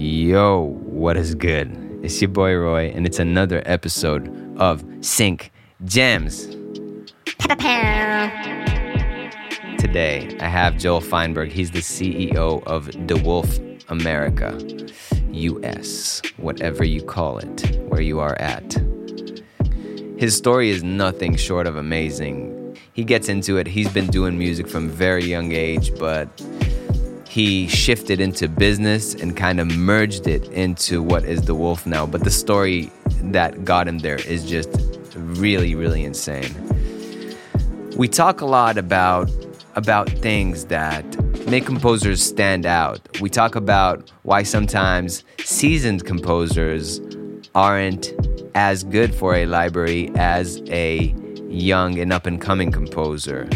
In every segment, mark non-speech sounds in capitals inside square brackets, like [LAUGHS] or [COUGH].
Yo, what is good? It's your boy Roy, and it's another episode of Sync Gems. Today, I have Joel Feinberg. He's the CEO of De Wolfe America, US, whatever you call it, where you are at. His story is nothing short of amazing. He gets into it. He's been doing music from very young age, but he shifted into business and kind of merged it into what is De Wolfe now. But the story that got him there is just really, really insane. We talk a lot about about things that make composers stand out. We talk about why sometimes seasoned composers aren't as good for a library as a young and up and coming composer.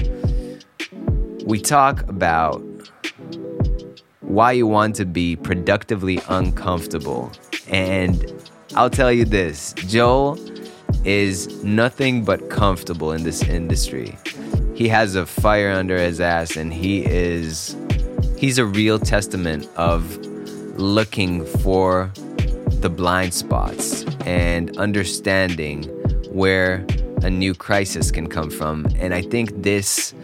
We talk about why you want to be productively uncomfortable. And I'll tell you this Joel is nothing but comfortable in this industry. He has a fire under his ass and he is he's a real testament of looking for the blind spots and understanding where a new crisis can come from. And I think this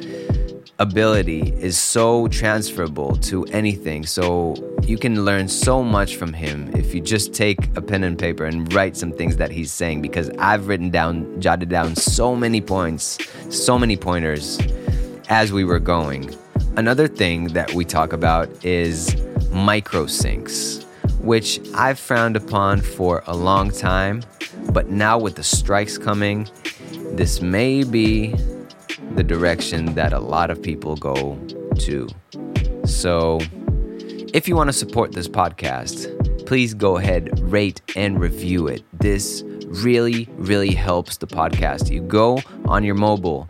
ability is so transferable to anything. So you can learn so much from him if you just take a pen and paper and write some things that he's saying. Because I've written down, jotted down so many points, so many pointers as we were going. Another thing that we talk about is micro syncs, which I've frowned upon for a long time. But now with the strikes coming, this may be the direction that a lot of people go to. So, if you want to support this podcast, please go ahead, rate, and review it. This really, really helps the podcast. You go on your mobile,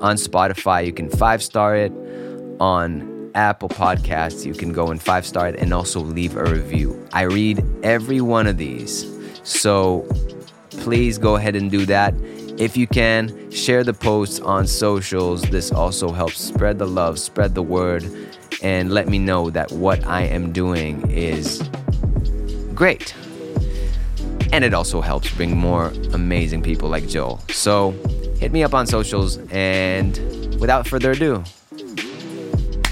on Spotify, you can five star it. On Apple Podcasts, you can go and five star it and also leave a review. I read every one of these. So please go ahead and do that. If you can, share the posts on socials. This also helps spread the love, spread the word, and let me know that what I am doing is great. And it also helps bring more amazing people like Joel. So hit me up on socials, and without further ado,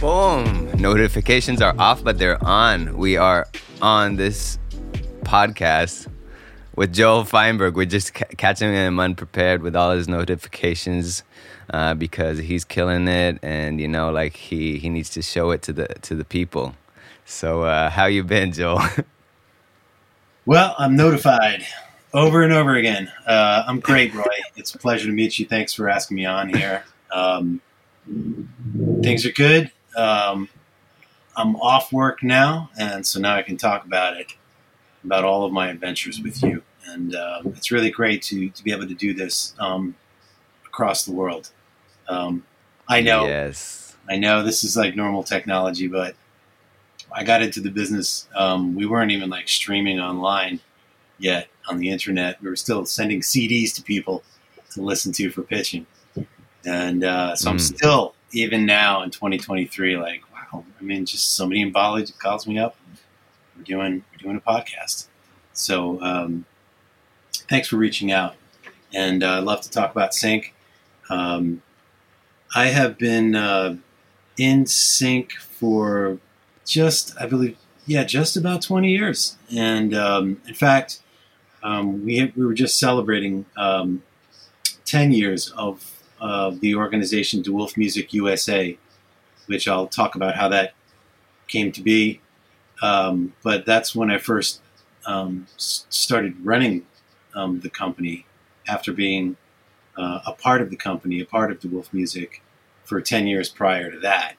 boom! Notifications are off, but they're on. We are on this podcast with Joel Feinberg. We're just ca- catching him unprepared with all his notifications uh, because he's killing it, and you know, like he he needs to show it to the to the people. So, uh, how you been, Joel? [LAUGHS] well, I'm notified over and over again. Uh, I'm great, Roy. it's a pleasure to meet you. Thanks for asking me on here. Um, things are good. Um, I'm off work now, and so now I can talk about it about all of my adventures with you. And uh, it's really great to, to be able to do this um, across the world. Um, I know, yes, I know this is like normal technology, but I got into the business. Um, we weren't even like streaming online yet on the internet. We were still sending CDs to people to listen to for pitching. And uh, so mm. I'm still, even now in 2023, like, wow, I mean, just somebody in Bali calls me up we're doing we're doing a podcast. So um, thanks for reaching out, and uh, I'd love to talk about sync. Um, I have been uh, in sync for just I believe yeah just about twenty years, and um, in fact um, we we were just celebrating um, ten years of the organization De Wolfe Music USA, which I'll talk about how that came to be um, but that's when I first um, started running um, the company after being uh, a part of the company, a part of De Wolfe Music for 10 years prior to that.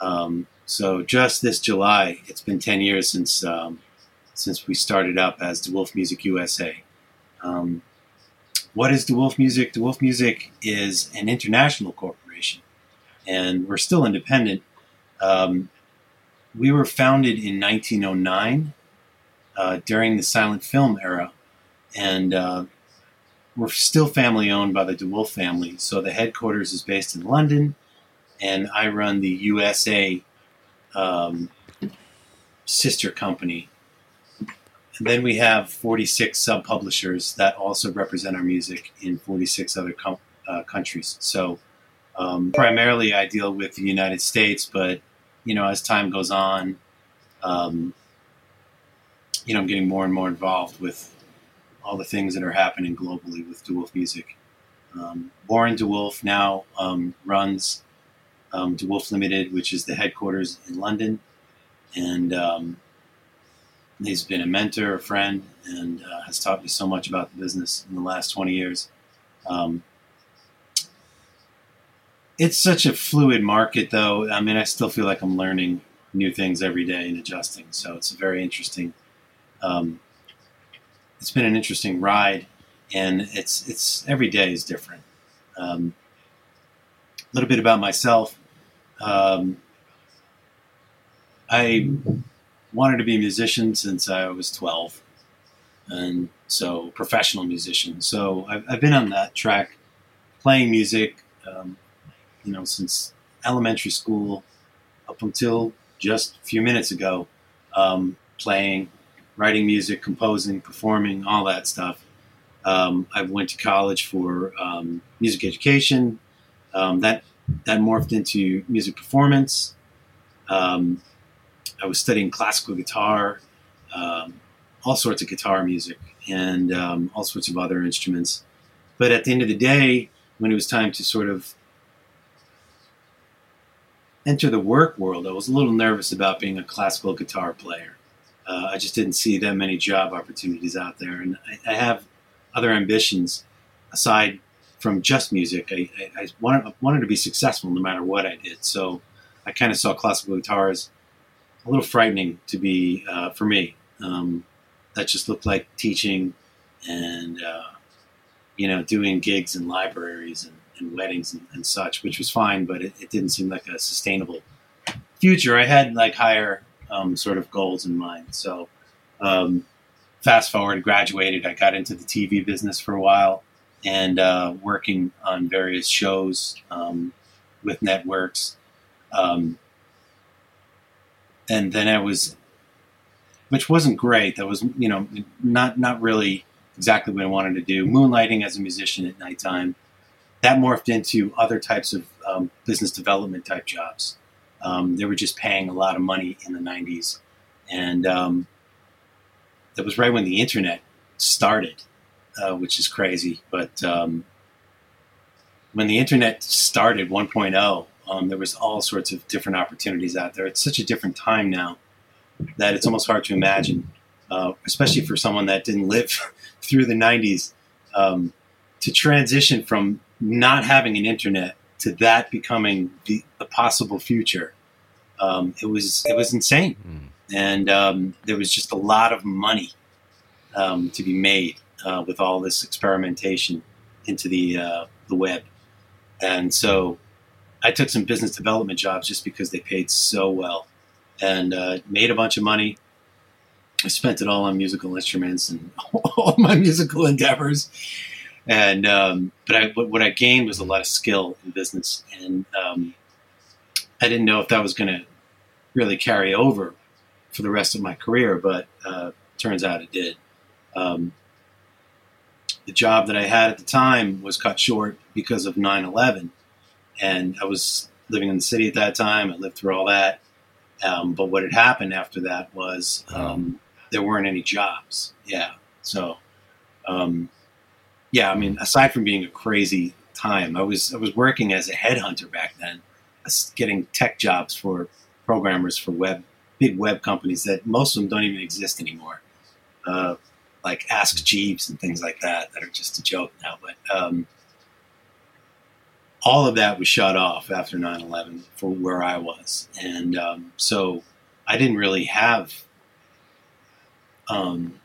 Um, so just this July, it's been 10 years since um, since we started up as De Wolfe Music USA. Um, what is De Wolfe Music? De Wolfe Music is an international corporation, and we're still independent. Um, we were founded in 1909 uh, during the silent film era, and uh, we're still family owned by the De Wolfe family. So the headquarters is based in London, and I run the USA um, sister company and then we have 46 sub publishers that also represent our music in 46 other com- uh, countries. So um, primarily, I deal with the United States, but you know, as time goes on, um, you know, I'm getting more and more involved with all the things that are happening globally with De Wolfe Music. Um, Warren De Wolfe now um, runs um, De Wolfe Limited, which is the headquarters in London, and um, he's been a mentor, a friend, and uh, has taught me so much about the business in the last 20 years. Um, it's such a fluid market, though. I mean, I still feel like I'm learning new things every day and adjusting. So it's a very interesting. Um, it's been an interesting ride, and it's it's every day is different. Um, a little bit about myself. Um, I wanted to be a musician since I was 12, and so professional musician. So I've, I've been on that track, playing music um, you know, since elementary school up until just a few minutes ago, um, playing, writing music, composing, performing, all that stuff. Um, I went to college for um, music education. Um, that that morphed into music performance. Um, I was studying classical guitar, um, all sorts of guitar music, and all sorts of other instruments. But at the end of the day, when it was time to sort of enter the work world, I was a little nervous about being a classical guitar player. Uh, I just didn't see that many job opportunities out there, and I, I have other ambitions aside from just music. I, I, I, wanted, wanted to be successful no matter what I did, so I kind of saw classical guitar as a little frightening to be uh, for me. Um, that just looked like teaching and uh, you know doing gigs in libraries and and weddings and, and such, which was fine, but it, it, didn't seem like a sustainable future. I had like higher um, sort of goals in mind. So, um, fast forward, graduated, I got into the TV business for a while and uh, working on various shows um, with networks. Um, and then I was, which wasn't great. That was, you know, not not really exactly what I wanted to do. Moonlighting as a musician at nighttime that morphed into other types of um, business development type jobs. Um, they were just paying a lot of money in the 90s. And um, that was right when the internet started, uh, which is crazy. But um, when the internet started 1.0, um, there was all sorts of different opportunities out there. It's such a different time now that it's almost hard to imagine, uh, especially for someone that didn't live [LAUGHS] through the 90s, um, to transition from not having an internet to that becoming the, the possible future, um, it was it was insane, mm. and um, there was just a lot of money um, to be made uh, with all this experimentation into the uh, the web, and so I took some business development jobs just because they paid so well, and uh, made a bunch of money. I spent it all on musical instruments and [LAUGHS] all my musical endeavors and um, but I, what I gained was a lot of skill in business, and um, I didn't know if that was going to really carry over for the rest of my career, but uh, turns out it did. Um, the job that I had at the time was cut short because of 9/11, and I was living in the city at that time. I lived through all that, um, but what had happened after that was um, there weren't any jobs. Yeah, so. Um, yeah, I mean, aside from being a crazy time, I was I was working as a headhunter back then, getting tech jobs for programmers for web big web companies that most of them don't even exist anymore, uh, like Ask Jeeves and things like that that are just a joke now. But um, all of that was shut off after 9-11 for where I was, and um, so I didn't really have um,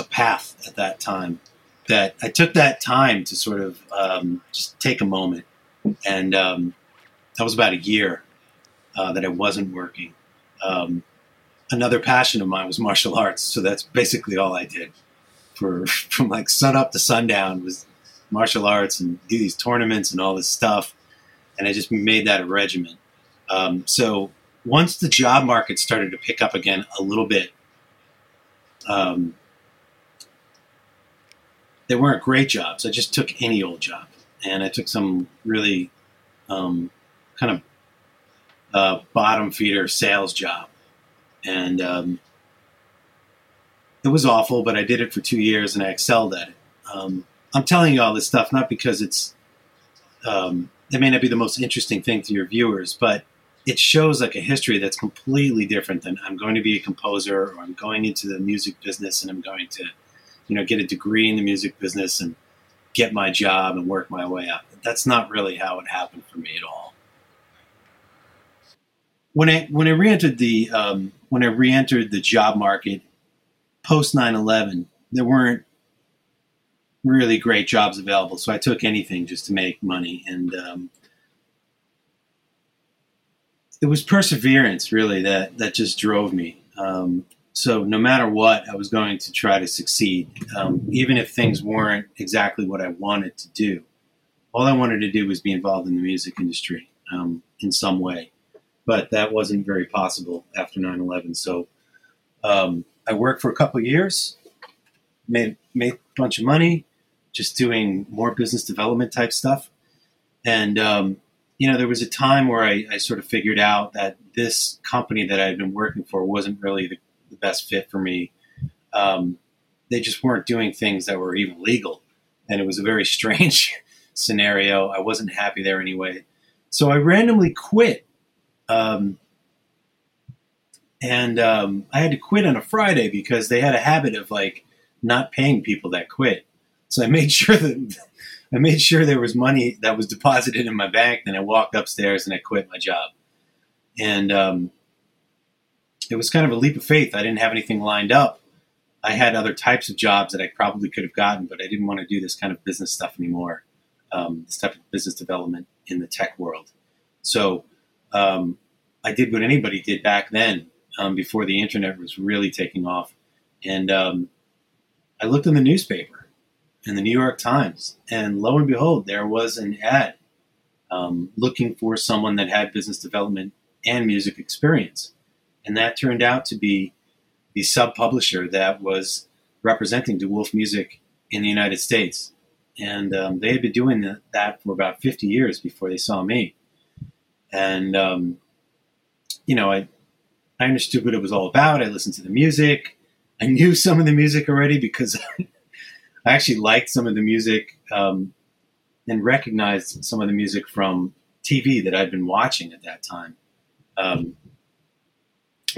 a path at that time that I took that time to sort of um, just take a moment, and um, that was about a year uh, that I wasn't working. Um, another passion of mine was martial arts, so that's basically all I did for [LAUGHS] from like sun up to sundown was martial arts and do these tournaments and all this stuff, and I just made that a regimen. Um, so once the job market started to pick up again a little bit, um, they weren't great jobs. I just took any old job, and I took some really um, kind of uh, bottom feeder sales job, and um, it was awful. But I did it for two years, and I excelled at it. Um, I'm telling you all this stuff not because it's um, it may not be the most interesting thing to your viewers, but it shows like a history that's completely different than I'm going to be a composer or I'm going into the music business and I'm going to, you know, get a degree in the music business and get my job and work my way up. That's not really how it happened for me at all. When I when I reentered the um, when I reentered the job market post 9/11, there weren't really great jobs available, so I took anything just to make money and. Um, it was perseverance really that that just drove me. Um, so no matter what, I was going to try to succeed, um, even if things weren't exactly what I wanted to do. All I wanted to do was be involved in the music industry um, in some way, but that wasn't very possible after 9/11. So um, I worked for a couple years, made made a bunch of money, just doing more business development type stuff, and um, you know, there was a time where I, I, sort of figured out that this company that I had been working for wasn't really the, the best fit for me. Um, they just weren't doing things that were even legal. And it was a very [LAUGHS] strange scenario. I wasn't happy there anyway. So I randomly quit. Um, and um, I had to quit on a Friday because they had a habit of like not paying people that quit. So I made [LAUGHS] sure that I made sure there was money that was deposited in my bank. Then I walked upstairs and I quit my job. And um, it was kind of a leap of faith. I didn't have anything lined up. I had other types of jobs that I probably could have gotten, but I didn't want to do this kind of business stuff anymore. Um, this type of business development in the tech world. So um, I did what anybody did back then, um, before the internet was really taking off, and um, I looked in the newspaper in the New York Times, and lo and behold, there was an ad um, looking for someone that had business development and music experience, and that turned out to be the sub publisher that was representing De Wolfe Music in the United States, and um, they had been doing that for about 50 years before they saw me, and um, you know, I I understood what it was all about. I listened to the music. I knew [LAUGHS] some of the music already because [LAUGHS] I actually liked some of the music um, and recognized some of the music from TV that I'd been watching at that time. Um,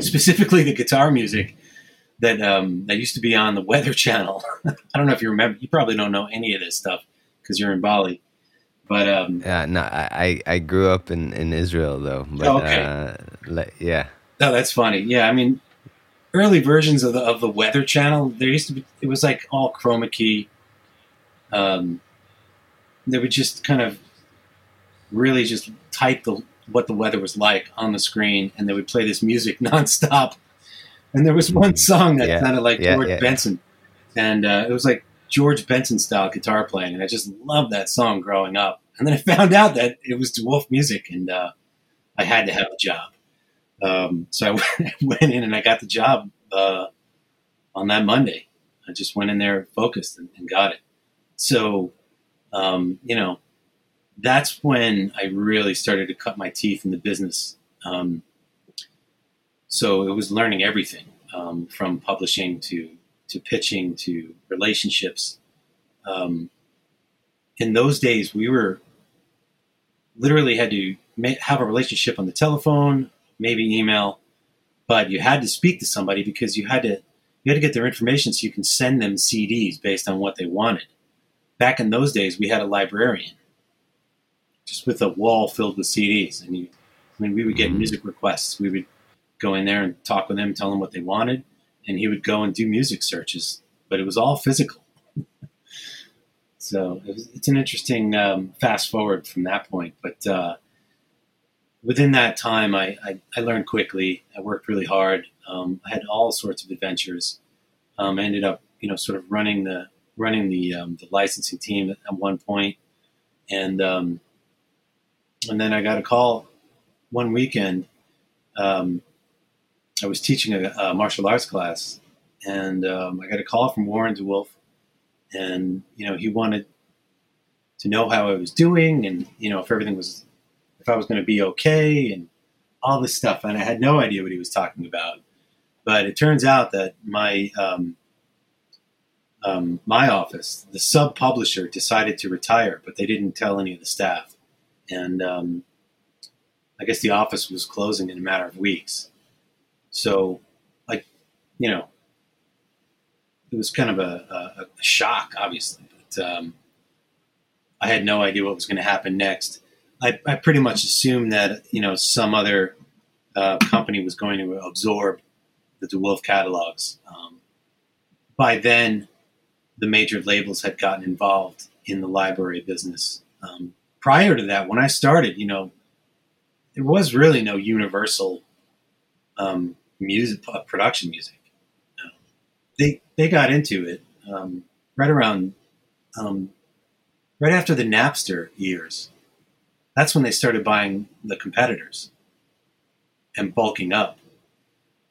specifically, the guitar music that um, that used to be on the Weather Channel. [LAUGHS] I don't know if you remember. You probably don't know any of this stuff because you're in Bali. But um, yeah, no, I I grew up in, in Israel though. But, oh, okay. Uh, yeah. No, that's funny. Yeah, I mean, early versions of the of the Weather Channel, there used to be it was like all chroma key. Um, they would just kind of really just type the what the weather was like on the screen, and they would play this music [LAUGHS] nonstop. And there was one song that yeah, sounded like yeah, George yeah. Benson, and uh, it was like George Benson style guitar playing, and I just loved that song growing up. And then I [LAUGHS] found out that it was De Wolfe music, and uh, I had to have a job. Um, so I [LAUGHS] went in and I got the job uh, on that Monday. I just went in there focused and, and got it. So, um, you know, that's when I really started to cut my teeth in the business. Um, so it was learning everything um, from publishing to to pitching to relationships. Um, in those days, we were literally had to have a relationship on the telephone, maybe email, but you had to speak to somebody because you had to you had to get their information so you can send them CDs based on what they wanted. Back in those days, we had a librarian just with a wall filled with CDs, and you, I mean, we would get mm-hmm. music requests. We would go in there and talk with them, tell them what they wanted, and he would go and do music searches. But it was all physical. [LAUGHS] so it was, it's an interesting um, fast forward from that point, but. Uh, within that time, I, I, I, learned quickly. I worked really hard. Um, I had all sorts of adventures. Um, I ended up, you know, sort of running the running the um, the licensing team at, at one point, and um, and then I got a call one weekend. Um, I was teaching a, a, martial arts class and um, I got a call from Warren De Wolfe, and you know he wanted to know how I was doing, and you know if everything was, if I was going to be okay, and all this stuff. And I had no idea what he was talking about. But it turns out that my um, um, my office, the sub publisher, decided to retire, but they didn't tell any of the staff, and um, I guess the office was closing in a matter of weeks. So, like, you know, it was kind of a, a, a shock, obviously. But um, I had no idea what was going to happen next. I, I, pretty much assumed that you know some other uh, company was going to absorb the De Wolfe catalogs. Um, by then, the major labels had gotten involved in the library business. Um, prior to that, when I started, you know, there was really no universal um, music uh, production music. Uh, they they got into it um, right around um, right after the Napster years. That's when they started buying the competitors and bulking up.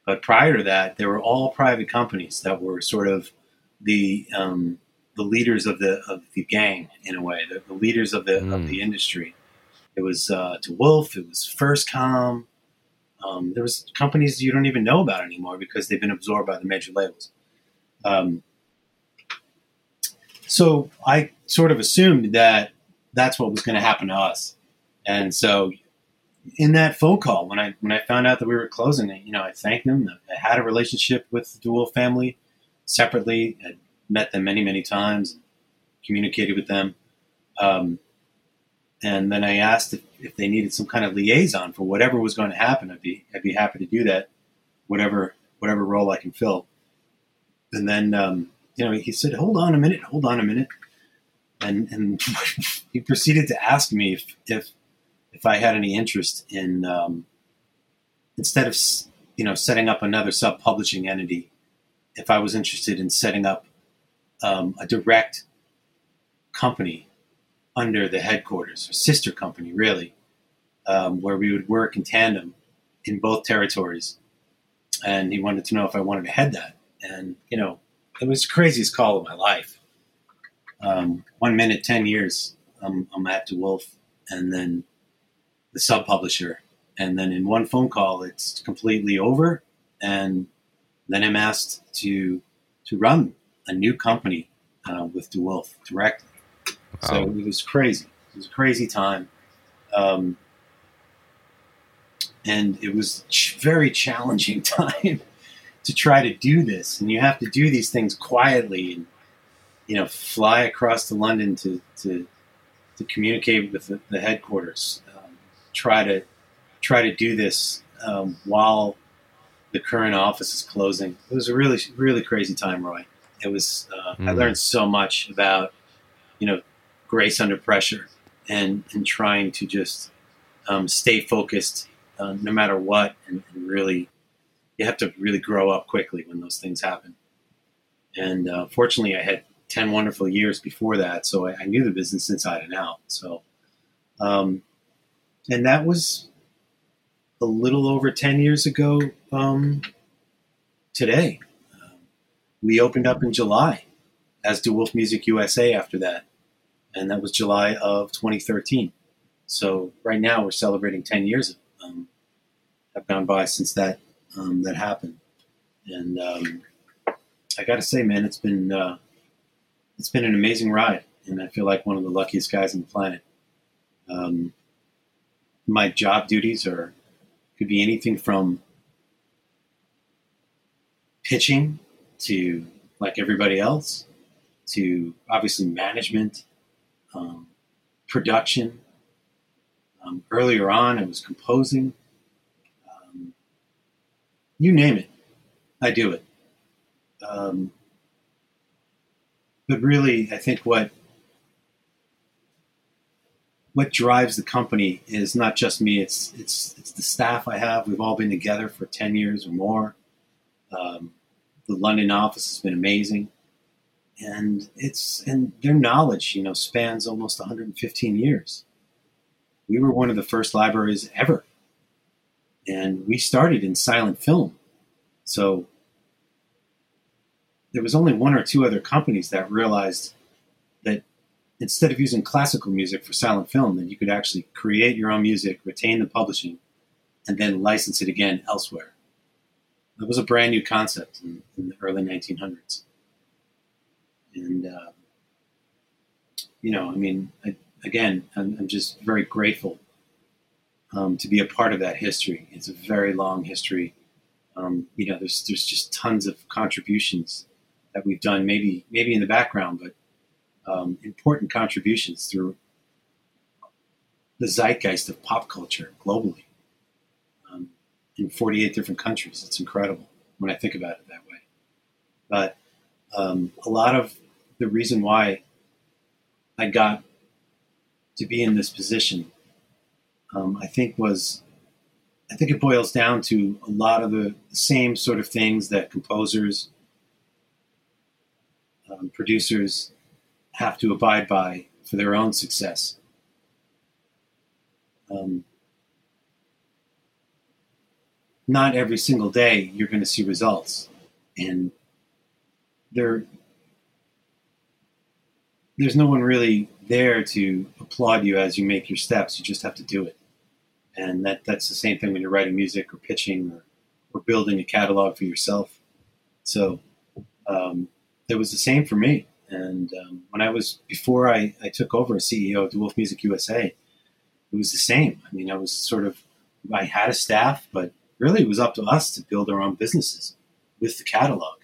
But prior to that, they were all private companies that were sort of the um, the leaders of the of the gang in a way, the, the leaders of the mm. of the industry. It was uh, De Wolfe. It was FirstCom. Um, there was companies you don't even know about anymore because they've been absorbed by the major labels. Um, so I sort of assumed that that's what was going to happen to us, and so in that phone call when I when I found out that we were closing, you know, I thanked them. I had a relationship with the De Wolfe family separately. I met them many many times, communicated with them. Um, and then I asked if, if, they needed some kind of liaison for whatever was going to happen. I'd be I'd be happy to do that, whatever whatever role I can fill. And then um, you know he said, "Hold on a minute, hold on a minute," and and [LAUGHS] he proceeded to ask me if if if I had any interest in um, instead of you know setting up another sub publishing entity, if I was interested in setting up um, a direct company under the headquarters, or sister company, really, um, where we would work in tandem in both territories. And he wanted to know if I wanted to head that. And, you know, it was the craziest call of my life. Um, one minute, 10 years, I'm, I'm at De Wolfe, and then the sub publisher. And then in one phone call, it's completely over. And then I'm asked to, to run a new company uh, with De Wolfe directly. Wow. So it was crazy. It was a crazy time. Um, and it was ch- very challenging [LAUGHS] time to try to do this. And you have to do these things quietly and, you know, fly across to London to, to, to communicate with the, the headquarters. Um, try to try to do this um, while the current office is closing. It was a really, really crazy time, Roy. It was. Uh, mm. I learned so much about, you know, grace under pressure and and trying to just um, stay focused uh, no matter what and, and, really you have to really grow up quickly when those things happen and uh, fortunately i had 10 wonderful years before that so I, I knew the business inside and out so um, and that was a little over 10 years ago um, today we opened up in july as De Wolfe Music USA after that and that was July of 2013. So right now we're celebrating 10 years um, have gone by since that um, that happened, and um, I got to say, man, it's been uh, it's been an amazing ride, and I feel like one of the luckiest guys on the planet. Um, my job duties are could be anything from pitching to like everybody else to obviously management um, production. Um, earlier on, I was composing. Um, you name it, I do it. Um, but really, I think what what drives the company is not just me; it's it's it's the staff I have. We've all been together for ten years or more. Um, the London office has been amazing. And it's and their knowledge you know spans almost 115 years. We were one of the first libraries ever. And we started in silent film. So there was only one or two other companies that realized that instead of using classical music for silent film, that you could actually create your own music, retain the publishing, and then license it again elsewhere. That was a brand new concept in, in the early 1900s. And, uh, you know, I mean, I, again, I'm, I'm, just very grateful um, to be a part of that history. It's a very long history. Um, you know, there's there's just tons of contributions that we've done, maybe maybe in the background, but um, important contributions through the zeitgeist of pop culture globally in 48 different countries. It's incredible when I think about it that way. But um, a lot of the reason why I got to be in this position, um, I think was, I think it boils down to a lot of the same sort of things that composers, um, producers have to abide by for their own success. Um, not every single day you're going to see results, and there, there's no one really there to applaud you as you make your steps. You just have to do it, and that that's the same thing when you're writing music or pitching or, or building a catalog for yourself. So um, it was the same for me. And um, when I was before I, I took over as CEO of De Wolfe Music USA, it was the same. I mean, I was sort of I had a staff, but really it was up to us to build our own businesses with the catalog.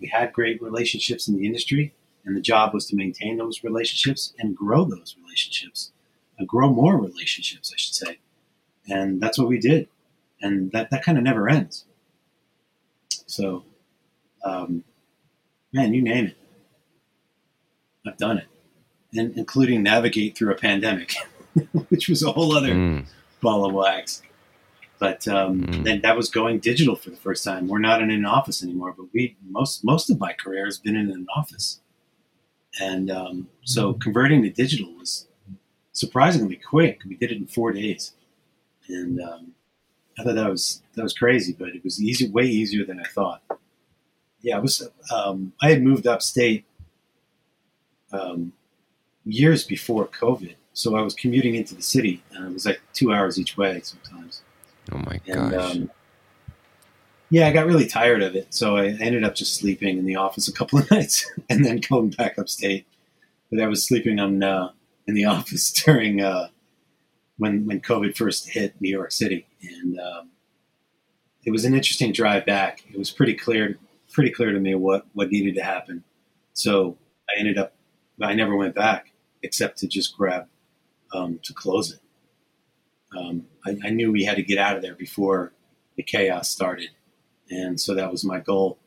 We had great relationships in the industry, and the job was to maintain those relationships and grow those relationships, and grow more relationships, I should say. And that's what we did, and that that kind of never ends. So, um, man, you name it I've done it, and including navigate through a pandemic, [LAUGHS] which was a whole other mm. ball of wax. But um, mm. then that was going digital for the first time. We're not in an office anymore, but we most most of my career has been in an office, and um, so converting to digital was surprisingly quick. We did it in four days, and um, I thought that was that was crazy, but it was easy, way easier than I thought. Yeah, it was. Um, I had moved upstate um, years before COVID. So I was commuting into the city, and it was like two hours each way sometimes. Oh my and, gosh! Um, yeah, I got really tired of it, so I ended up just sleeping in the office a couple [LAUGHS] of nights, and then going back upstate. But I was sleeping on uh, in the [LAUGHS] office during uh, when when COVID first hit New York City, and um, it was an interesting drive back. It was pretty clear, pretty clear to me what what needed to happen. So I ended up I never went back except to just grab um, to close it. Um, I, I, knew we had to get out of there before the chaos started, and so that was my goal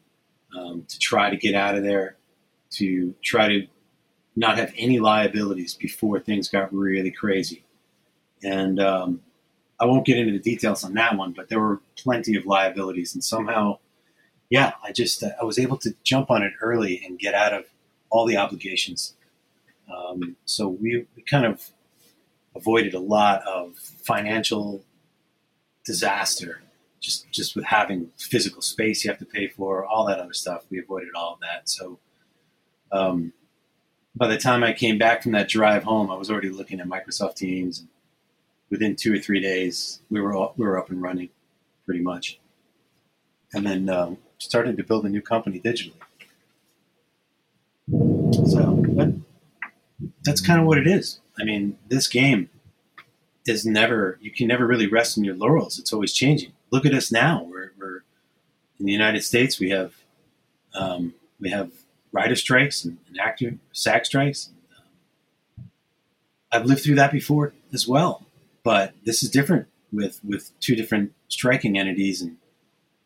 um, to try to get out of there, to try to not have any liabilities before things got really crazy. And um, I won't get into the details on that one, but there were plenty of liabilities, and somehow, yeah, I just uh, I was able to jump on it early and get out of all the obligations. Um, so we, we kind of avoided a lot of financial disaster just just with having physical space you have to pay for, all that other stuff. We avoided all of that. So um, by the time I came back from that drive home, I was already looking at Microsoft Teams. And within two or three days, we were all, we were up and running, pretty much. And then um, started to build a new company digitally. So, that's kind of what it is. I mean, this game is never, you can never really rest on your laurels. It's always changing. Look at us now. We're, we're in the United States, we have, um, we have writer strikes and, and actor SAG strikes. And, um, I've lived through that before as well, but this is different with, with two different striking entities and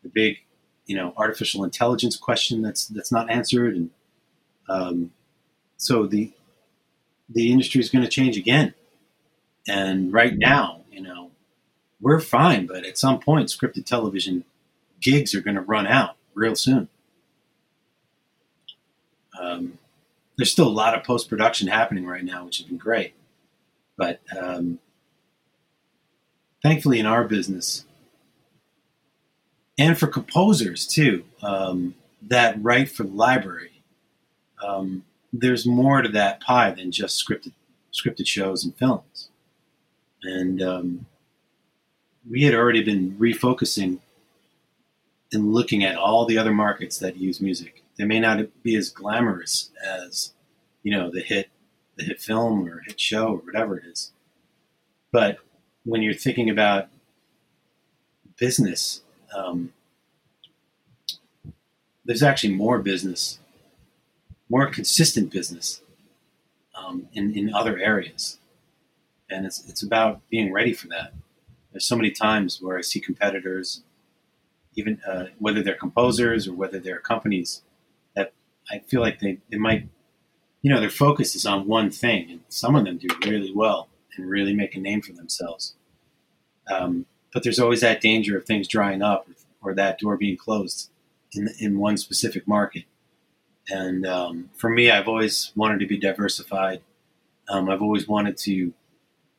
the big, you know, artificial intelligence question that's, that's not answered. And, um, so the the industry is going to change again. And right now, you know, we're fine, but at some point, scripted television gigs are going to run out real soon. Um, there's still a lot of post production happening right now, which has been great. But um, thankfully, in our business, and for composers too, um, that right for the library, um, there's more to that pie than just scripted scripted shows and films. And um, we had already been refocusing and looking at all the other markets that use music. They may not be as glamorous as, you know, the hit, the hit film or hit show or whatever it is. But when you're thinking about business, um, there's actually more business, more consistent business um, in, in other areas. And it's, it's about being ready for that. There's so many times where I see competitors, even uh, whether they're composers or whether they're companies, that I feel like they, they might, you know, their focus is on one thing. And some of them do really well and really make a name for themselves. Um, but there's always that danger of things drying up or, or that door being closed in, in one specific market. And um, for me, I've always wanted to be diversified. Um, I've always wanted to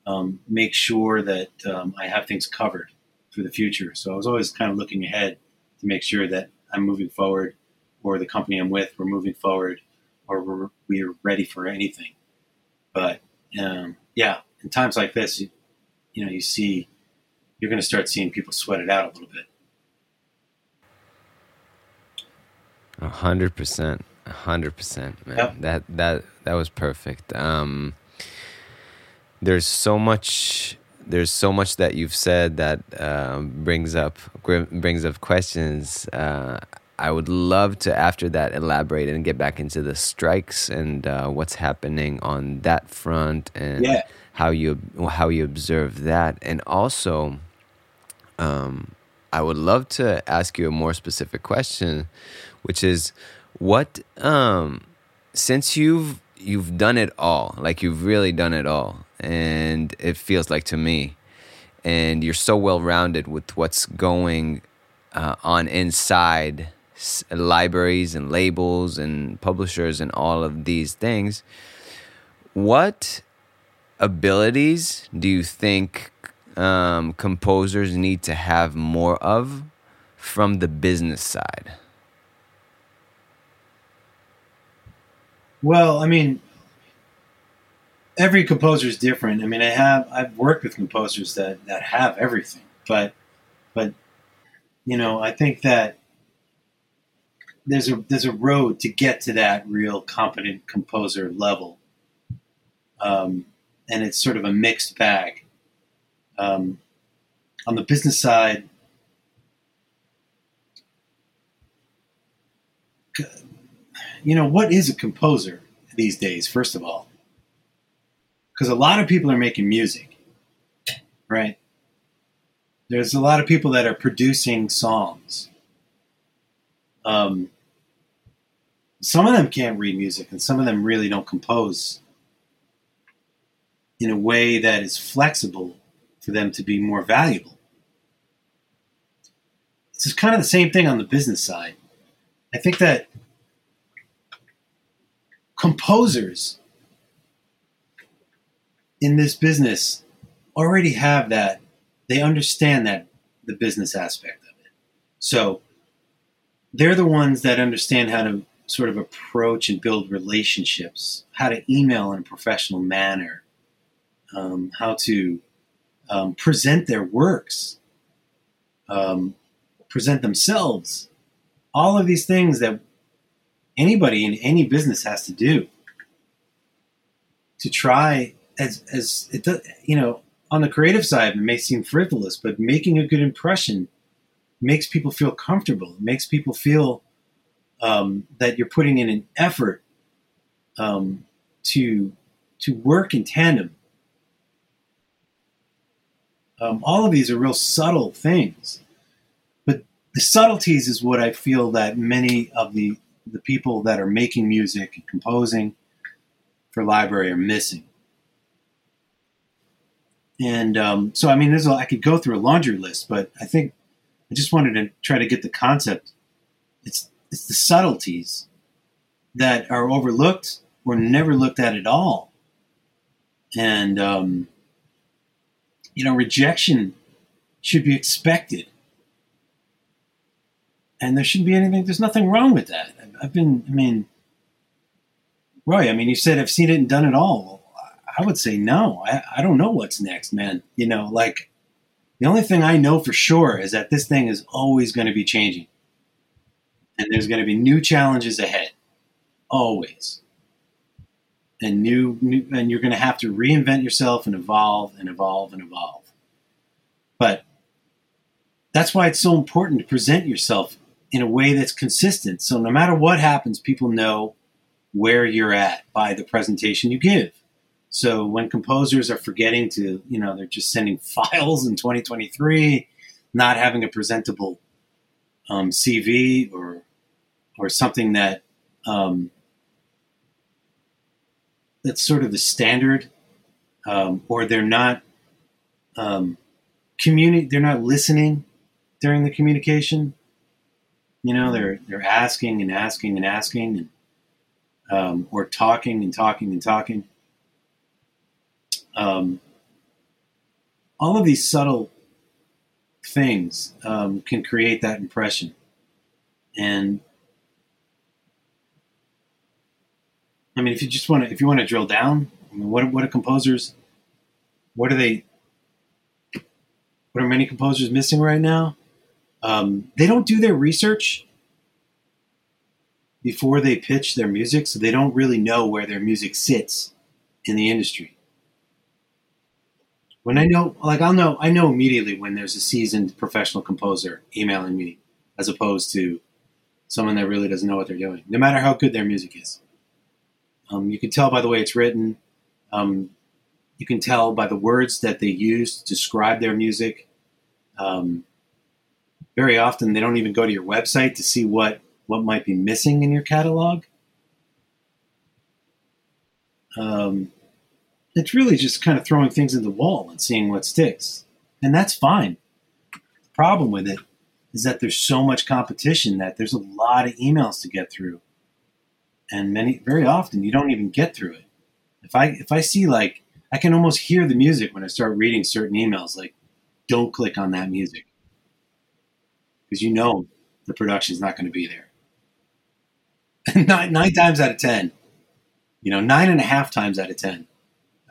um, make sure that um, I have things covered for the future. So I was always kind of looking ahead to make sure that I'm moving forward, or the company I'm with, we're moving forward, or we're, we're ready for anything. But um, yeah, in times like this, you, you know, you see, you're going to start seeing people sweat it out a little bit. A hundred percent, hundred percent, man. Yep. That that that was perfect. Um, there's so much. There's so much that you've said that um, brings up brings up questions. Uh, I would love to, after that, elaborate and get back into the strikes and uh, what's happening on that front and Yeah. how you how you observe that, and also, um, I would love to ask you a more specific question, which is, what um, since you've you've done it all, like you've really done it all, and it feels like to me, and you're so well rounded with what's going uh, on inside libraries and labels and publishers and all of these things. What abilities do you think um, composers need to have more of from the business side? Well, I mean, every composer is different. I mean, I have I've worked with composers that that have everything, but but you know, I think that there's a there's a road to get to that real competent composer level, um, and it's sort of a mixed bag. Um, on the business side, you know, what is a composer these days, first of all? Because a lot of people are making music, right? There's a lot of people that are producing songs. Um, some of them can't read music, and some of them really don't compose in a way that is flexible for them to be more valuable. It's kind of the same thing on the business side. I think that composers in this business already have that they understand that the business aspect of it. So they're the ones that understand how to sort of approach and build relationships how to email in a professional manner um, how to um, present their works um, present themselves. All of these things that anybody in any business has to do to try as as it does you know on the creative side it may seem frivolous but making a good impression makes people feel comfortable. It makes people feel um, that you're putting in an effort um, to to work in tandem. Um, all of these are real subtle things but the subtleties is what i feel that many of the the people that are making music and composing for library are missing. And um, so, I mean, there's a, I could go through a laundry list, but I think I just wanted to try to get the concept. It's it's the subtleties that are overlooked or never looked at at all, and um, you know, rejection should be expected. and there shouldn't be anything. There's nothing wrong with that. I've been. I mean, Roy. I mean, you said I've seen it and done it all. I would say no. I, I don't know what's next, man. You know, like the only thing I know for sure is that this thing is always going to be changing, and there's going to be new challenges ahead, always. And new, new and you're going to have to reinvent yourself and evolve and evolve and evolve. But that's why it's so important to present yourself in a way that's consistent. So no matter what happens, people know where you're at by the presentation you give. So when composers are forgetting to, you know, they're just sending [LAUGHS] files in 2023, not having a presentable um, CV or or something that um, that's sort of the standard, um, or they're not um, communi- they're not listening during the communication. You know, they're they're asking and asking and asking, and um, or talking and talking and talking. Um, all of these subtle things um, can create that impression, and I mean, if you just want to, if you want to drill down, I mean, what what are composers? What are they? What are many composers missing right now? Um, they don't do their research before they pitch their music, so they don't really know where their music sits in the industry. When I know, like I'll know, I know immediately when there's a seasoned professional composer emailing me, as opposed to someone that really doesn't know what they're doing, no matter how good their music is. Um, you can tell by the way it's written. Um, you can tell by the words that they use to describe their music. Um, very often, they don't even go to your website to see what what might be missing in your catalog. Um, it's really just kind of throwing things in the wall and seeing what sticks, and that's fine. The problem with it is that there's so much competition that there's a lot of emails to get through and many very often you don't even get through it. If I if I see like I can almost hear the music when I start reading certain emails like don't click on that music because you know the production is not going to be there. [LAUGHS] nine, nine times out of ten, you know, nine and a half times out of ten,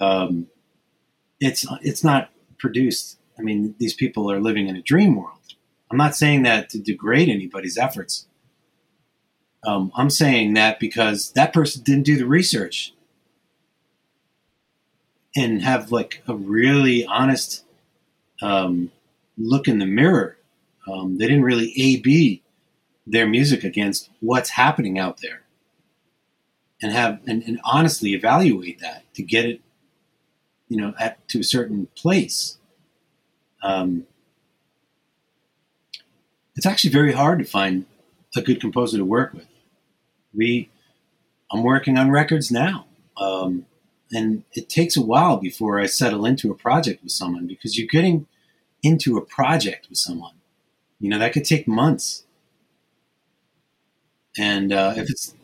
um, it's it's not produced. I mean, these people are living in a dream world. I'm not saying that to degrade anybody's efforts. Um, I'm saying that because that person didn't do the research and have like a really honest um, look in the mirror. Um, they didn't really A B their music against what's happening out there and have and, and honestly evaluate that to get it you know at to a certain place um, it's actually very hard to find a good composer to work with we I'm working on records now. Um, and it takes a while before I settle into a project with someone because you're getting into a project with someone. You know, that could take months. And uh, if it's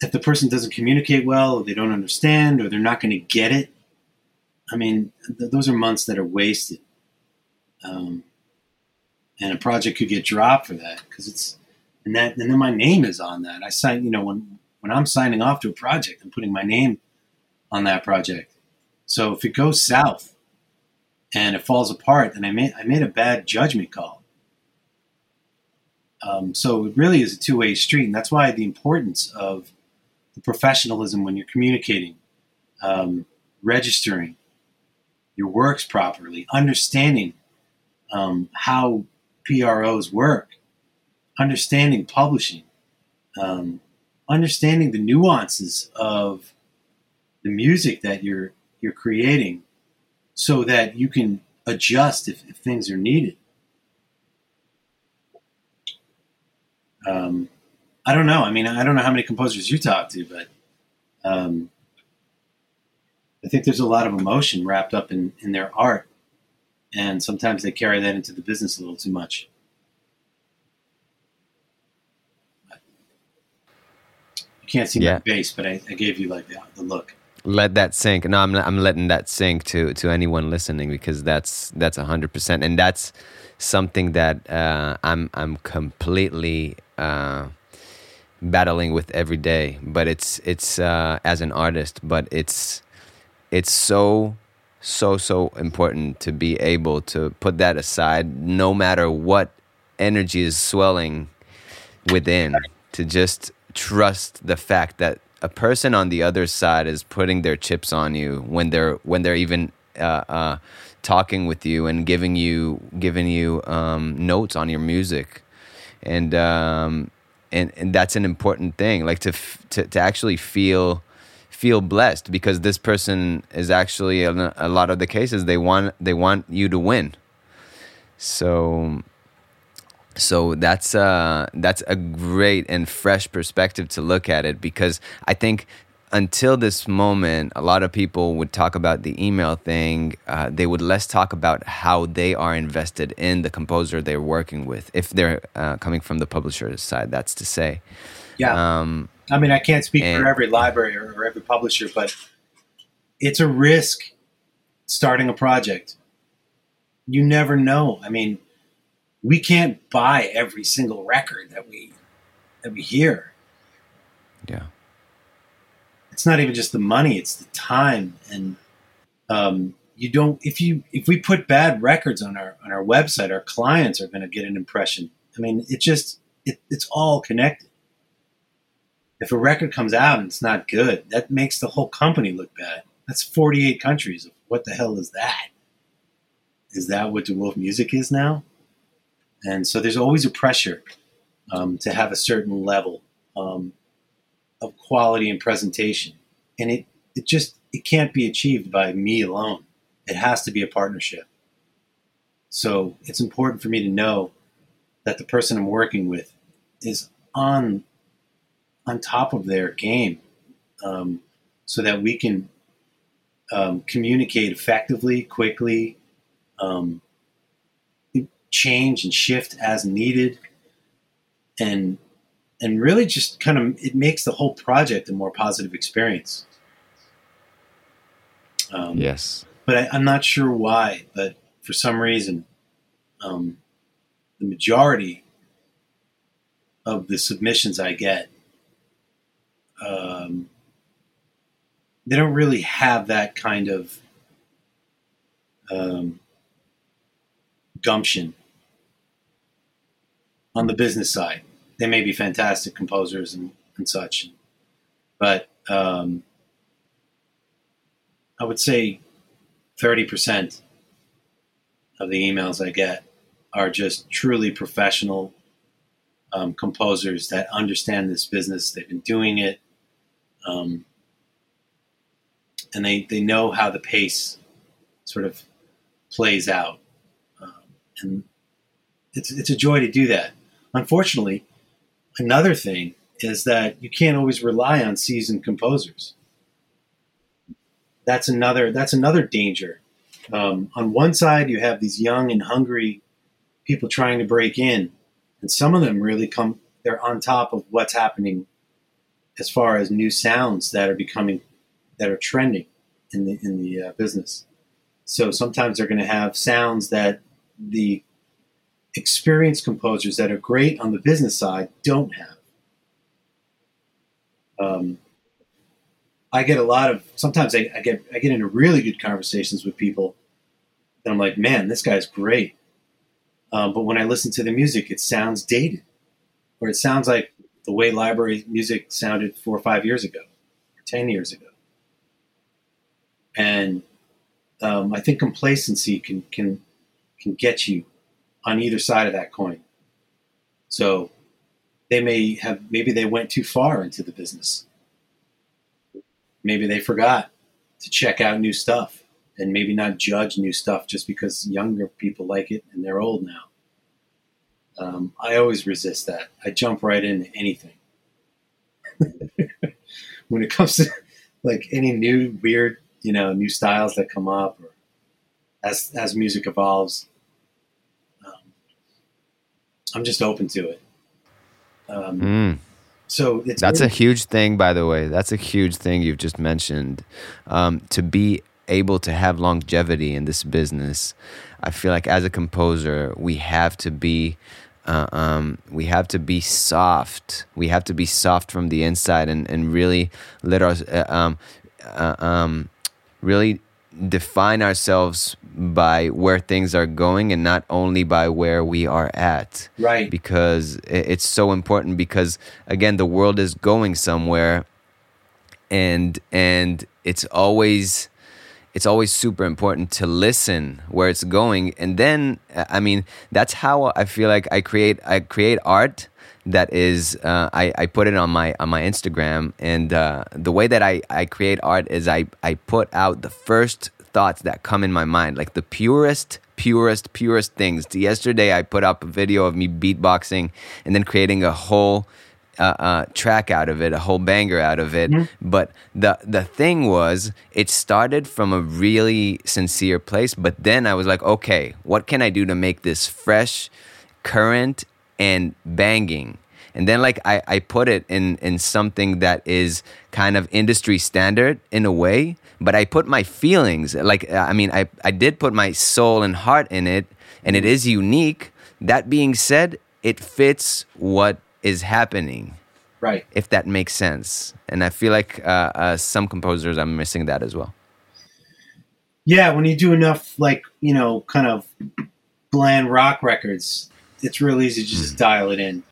if the person doesn't communicate well, or they don't understand, or they're not going to get it, I mean, th- those are months that are wasted. Um, and a project could get dropped for that because it's and that and then my name is on that. I sign, you know, when when I'm signing off to a project, I'm putting my name on that project. So if it goes south and it falls apart, then I made I made a bad judgment call. Um, so it really is a two way street, and that's why the importance of the professionalism when you're communicating, um, registering your works properly, understanding um, how PROs work, understanding publishing, um, understanding the nuances of the music that you're you're creating, so that you can adjust if, if things are needed. Um, I don't know. I mean, I don't know how many composers you talk to, but um, I think there's a lot of emotion wrapped up in, in their art, and sometimes they carry that into the business a little too much. You can't see yeah. my face, but I, I gave you like the, the look let that sink no i'm i'm letting that sink to to anyone listening because that's that's 100% and that's something that uh, I'm I'm completely uh, battling with every day. But it's it's uh, as an artist, but it's it's so so so important to be able to put that aside, no matter what energy is swelling within, to just trust the fact that a person on the other side is putting their chips on you when they're when they're even uh, uh, talking with you and giving you giving you um, notes on your music, and um, and and that's an important thing. Like to f- to to actually feel feel blessed because this person is actually in a lot of the cases they want they want you to win. So so that's uh, that's a great and fresh perspective to look at it because I think until this moment, a lot of people would talk about the email thing. Uh, they would less talk about how they are invested in the composer they're working with, if they're uh, coming from the publisher's side. That's to say. Yeah. Um, I mean, I can't speak and, for every library or, or every publisher, but it's a risk starting a project. You never know. I mean, we can't buy every single record that we that we hear. Yeah it's not even just the money; it's the time. And um, you don't if you if we put bad records on our on our website, our clients are going to get an impression. I mean, it just it, it's all connected. If a record comes out and it's not good, that makes the whole company look bad. That's 48 countries. What the hell is that? Is that what De Wolfe Music is now? And so there's always a pressure um, to have a certain level. Um, of quality and presentation. And it, it just it can't be achieved by me alone. It has to be a partnership. So it's important for me to know that the person I'm working with is on on top of their game, um, so that we can um, communicate effectively, quickly, um, change and shift as needed, and and really just kind of it makes the whole project a more positive experience. Um, yes, but I, am not sure why. But for some reason, um, the majority of the submissions I get, um, they don't really have that kind of um, gumption on the business side they may be fantastic composers and, and such, but um, I would say thirty percent of the emails I get are just truly professional um, composers that understand this business. They've been doing it, um, and they they know how the pace sort of plays out, um, and it's it's a joy to do that. Unfortunately, Another thing is that you can't always rely on seasoned composers. That's another that's another danger. Um, on one side, you have these young and hungry people trying to break in, and some of them really come. They're on top of what's happening as far as new sounds that are becoming that are trending in the in the uh, business. So sometimes they're going to have sounds that the experienced composers that are great on the business side don't have. Um, I get a lot of sometimes I, I, get I get into really good conversations with people, and I'm like, man, this guy's great. Um, but when I listen to the music, it sounds dated, or it sounds like the way library music sounded four or five years ago, or ten years ago. And um, I think complacency can can can get you on either side of that coin. So they may have, maybe they went too far into the business. Maybe they forgot to check out new stuff and maybe not judge new stuff just because younger people like it and they're old now. Um, I always resist that. I jump right into anything. [LAUGHS] when it comes to like any new weird, you know, new styles that come up or as as music evolves, I'm just open to it. Um, mm. So that's a huge thing, by the way. That's a huge thing you've just mentioned. Um, to be able to have longevity in this business, I feel like as a composer, we have to be uh, um, we have to be soft. We have to be soft from the inside and, and really let us uh, um, uh, um, really define ourselves by where things are going and not only by where we are at. Right. Because it's so important because again the world is going somewhere and and it's always it's always super important to listen where it's going and then i mean that's how i feel like i create i create art that is uh, I, I put it on my on my instagram and uh, the way that I, I create art is I, I put out the first thoughts that come in my mind like the purest purest purest things yesterday i put up a video of me beatboxing and then creating a whole uh, uh, track out of it, a whole banger out of it. Mm-hmm. But the the thing was, it started from a really sincere place. But then I was like, okay, what can I do to make this fresh, current, and banging? And then like I, I put it in in something that is kind of industry standard in a way, but I put my feelings. Like I mean, I I did put my soul and heart in it, and it is unique. That being said, it fits what is happening. Right. If that makes sense. And I feel like uh, uh, some composers are missing that as well. Yeah, when you do enough, like, you know, kind of bland rock records, it's real easy to just mm. dial it in.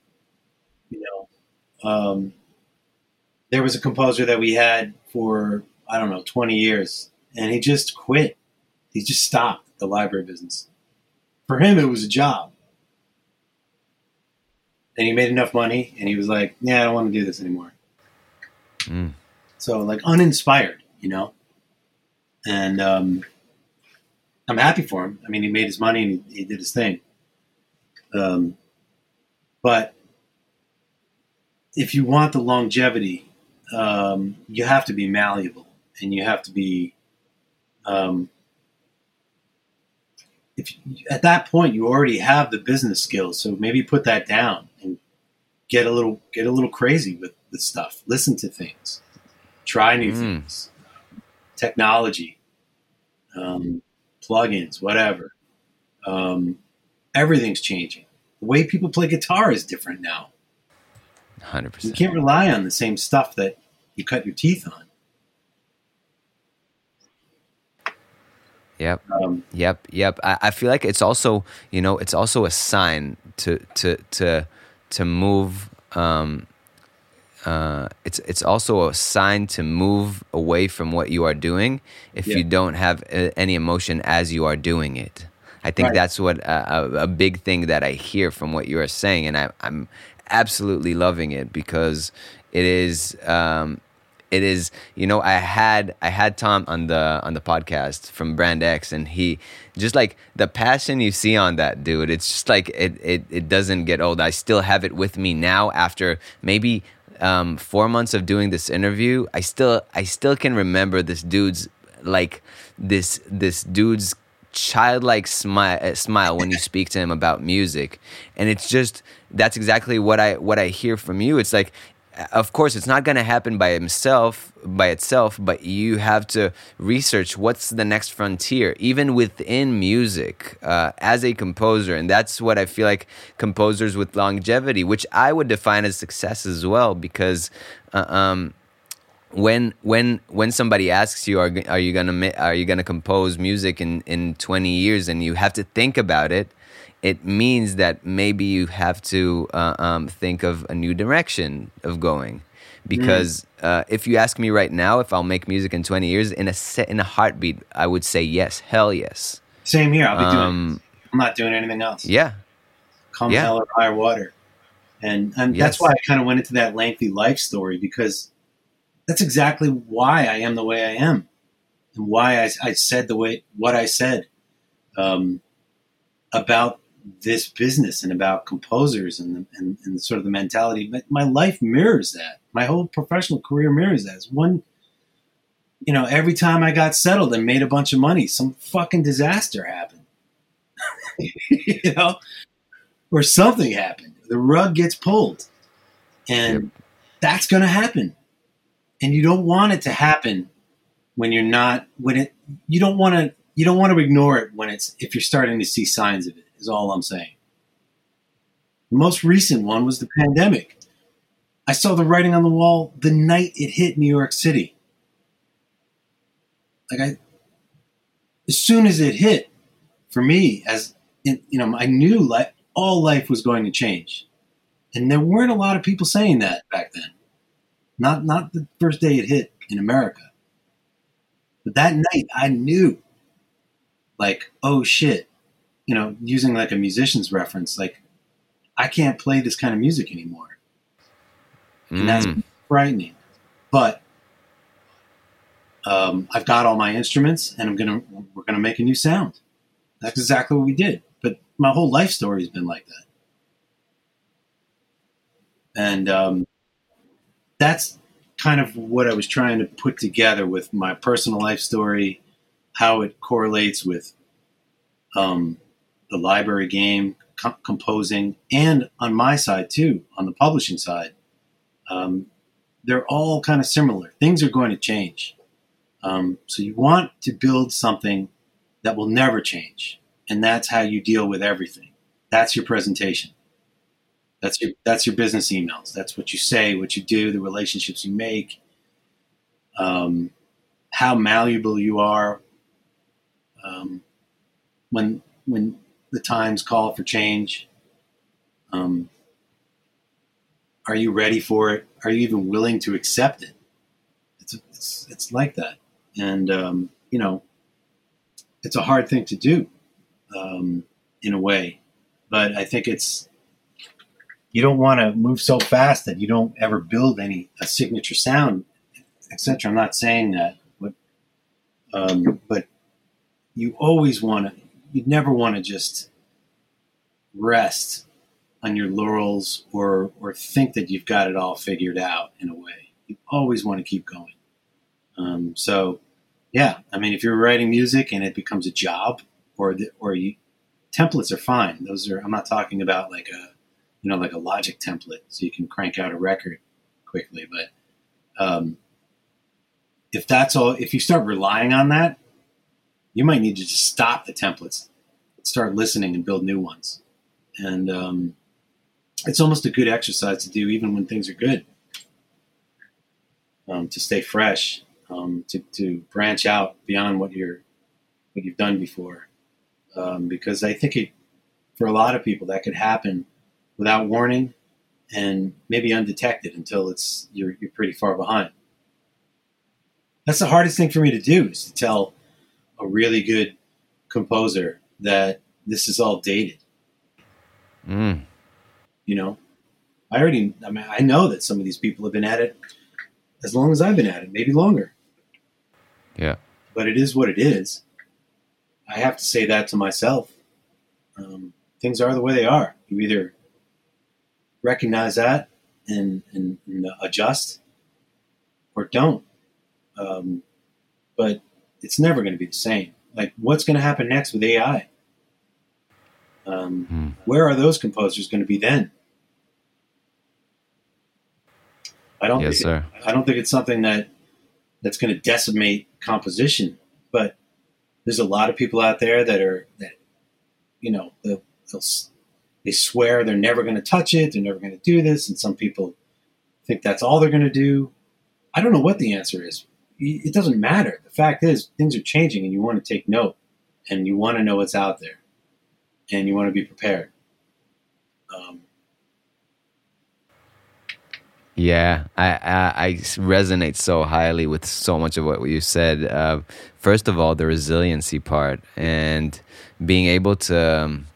You know, um, there was a composer that we had for, I don't know, 20 years, and he just quit. He just stopped the library business. For him, it was a job and he made enough money, and he was like, "Yeah, I don't want to do this anymore." Mm. So like uninspired, you know. And um, I'm happy for him. I mean, he made his money and he, he did his thing. Um, but if you want the longevity, um, you have to be malleable and you have to be um, if at that point you already have the business skills, so maybe put that down and get a little get a little crazy with the stuff. Listen to things, try new mm. things, technology, um, plugins, whatever. Um, everything's changing. The way people play guitar is different now. Hundred percent. You can't rely on the same stuff that you cut your teeth on. Yep. Um, yep. Yep. I, I feel like it's also, you know, it's also a sign to to to to move. Um, uh, it's it's also a sign to move away from what you are doing if yeah. you don't have uh, any emotion as you are doing it. I think right. that's what uh, a, a, big thing that I hear from what you are saying, and I, I'm absolutely loving it because it is um, it is you know i had i had tom on the on the podcast from brand x and he just like the passion you see on that dude it's just like it it, it doesn't get old i still have it with me now after maybe um, four months of doing this interview i still i still can remember this dude's like this this dude's childlike smile uh, smile when you speak to him about music. And it's just that's exactly what i what i hear from you. It's like of course it's not going to happen by himself by itself but you have to research what's the next frontier even within music uh, as a composer. And that's what i feel like composers with longevity which i would define as success as well because uh, um, when when when somebody asks you are, are you gonna are you gonna compose music in in 20 years and you have to think about it it means that maybe you have to uh, um, think of a new direction of going. Because mm. uh, if you ask me right now if I'll make music in 20 years, in a set, in a heartbeat, I would say yes, hell yes. Same here. I'll be um, doing. I'm not doing anything else. Yeah. Come yeah. hell or high water, and and yes. that's why I kind of went into that lengthy life story because that's exactly why I am the way I am, and why I, I said the way what I said um, about this business and about composers and, and, and sort of the mentality. But My life mirrors that. My whole professional career mirrors that. It's one, you know, every time I got settled and made a bunch of money, some fucking disaster happened. [LAUGHS] you know, or something happened. The rug gets pulled, and yep. that's going to happen. And you don't want it to happen when you're not when it you don't want to you don't want to ignore it when it's if you're starting to see signs of it. Is all I'm saying. The most recent one was the pandemic. I saw the writing on the wall the night it hit New York City. Like I, as soon as it hit, for me, as in, you know, I knew like all life was going to change, and there weren't a lot of people saying that back then. Not not the first day it hit in America, but that night I knew, like, oh shit, you know, using like a musician's reference, like, I can't play this kind of music anymore and that's Mm. frightening. But um, I've got all my instruments, and I'm gonna we're gonna make a new sound. That's exactly what we did. But my whole life story has been like that, and um, that's kind of what I was trying to put together with my personal life story, how it correlates with um, the library game, co- composing, and on my side too, on the publishing side um, they're all kind of similar. Things are going to change. Um, so you want to build something that will never change, and that's how you deal with everything. That's your presentation. That's your that's your business emails. That's what you say, what you do, the relationships you make, um, how malleable you are. Um, when when the times call for change. Um, are you ready for it? Are you even willing to accept it? It's it's, it's like that, and um, you know, it's a hard thing to do, um, in a way, but I think it's you don't want to move so fast that you don't ever build any a signature sound, etc. I'm not saying that, but um, but you always want to. You never want to just rest on your laurels or or think that you've got it all figured out in a way. You always want to keep going. Um, so, yeah, I mean, if you're writing music and it becomes a job, or the, or you templates are fine. Those are I'm not talking about like a you know like a Logic template, so you can crank out a record quickly. But um, if that's all, if you start relying on that, you might need to just stop the templates, start listening, and build new ones. And um, it's almost a good exercise to do even when things are good um, to stay fresh um, to, to branch out beyond what you're what you've done before um, because I think it for a lot of people that could happen without warning and maybe undetected until it's you're, you're pretty far behind. That's the hardest thing for me to do is to tell a really good composer that this is all dated. Mm. you know? I already i mean i know that some of these people have been at it as long as i've been at it maybe longer. Yeah. but it is what it is. I have to say that to myself. Um, things are the way they are. You either recognize that and, and, and adjust or don't um, but it's never going to be the same like what's going to happen next with ai um, Hmm. where are those composers going to be then I don't Yes, think sir. I don't think it's something that that's going to decimate composition, but there's a lot of people out there that are that you know they'll, they'll they swear they're never going to touch it, they're never going to do this, and some people think that's all they're going to do. I don't know what the answer is. It doesn't matter. The fact is, things are changing, and you want to take note, and you want to know what's out there, and you want to be prepared. Um, Yeah, I, I I resonate so highly with so much of what you said. Uh, first of all, the resiliency part and being able to um,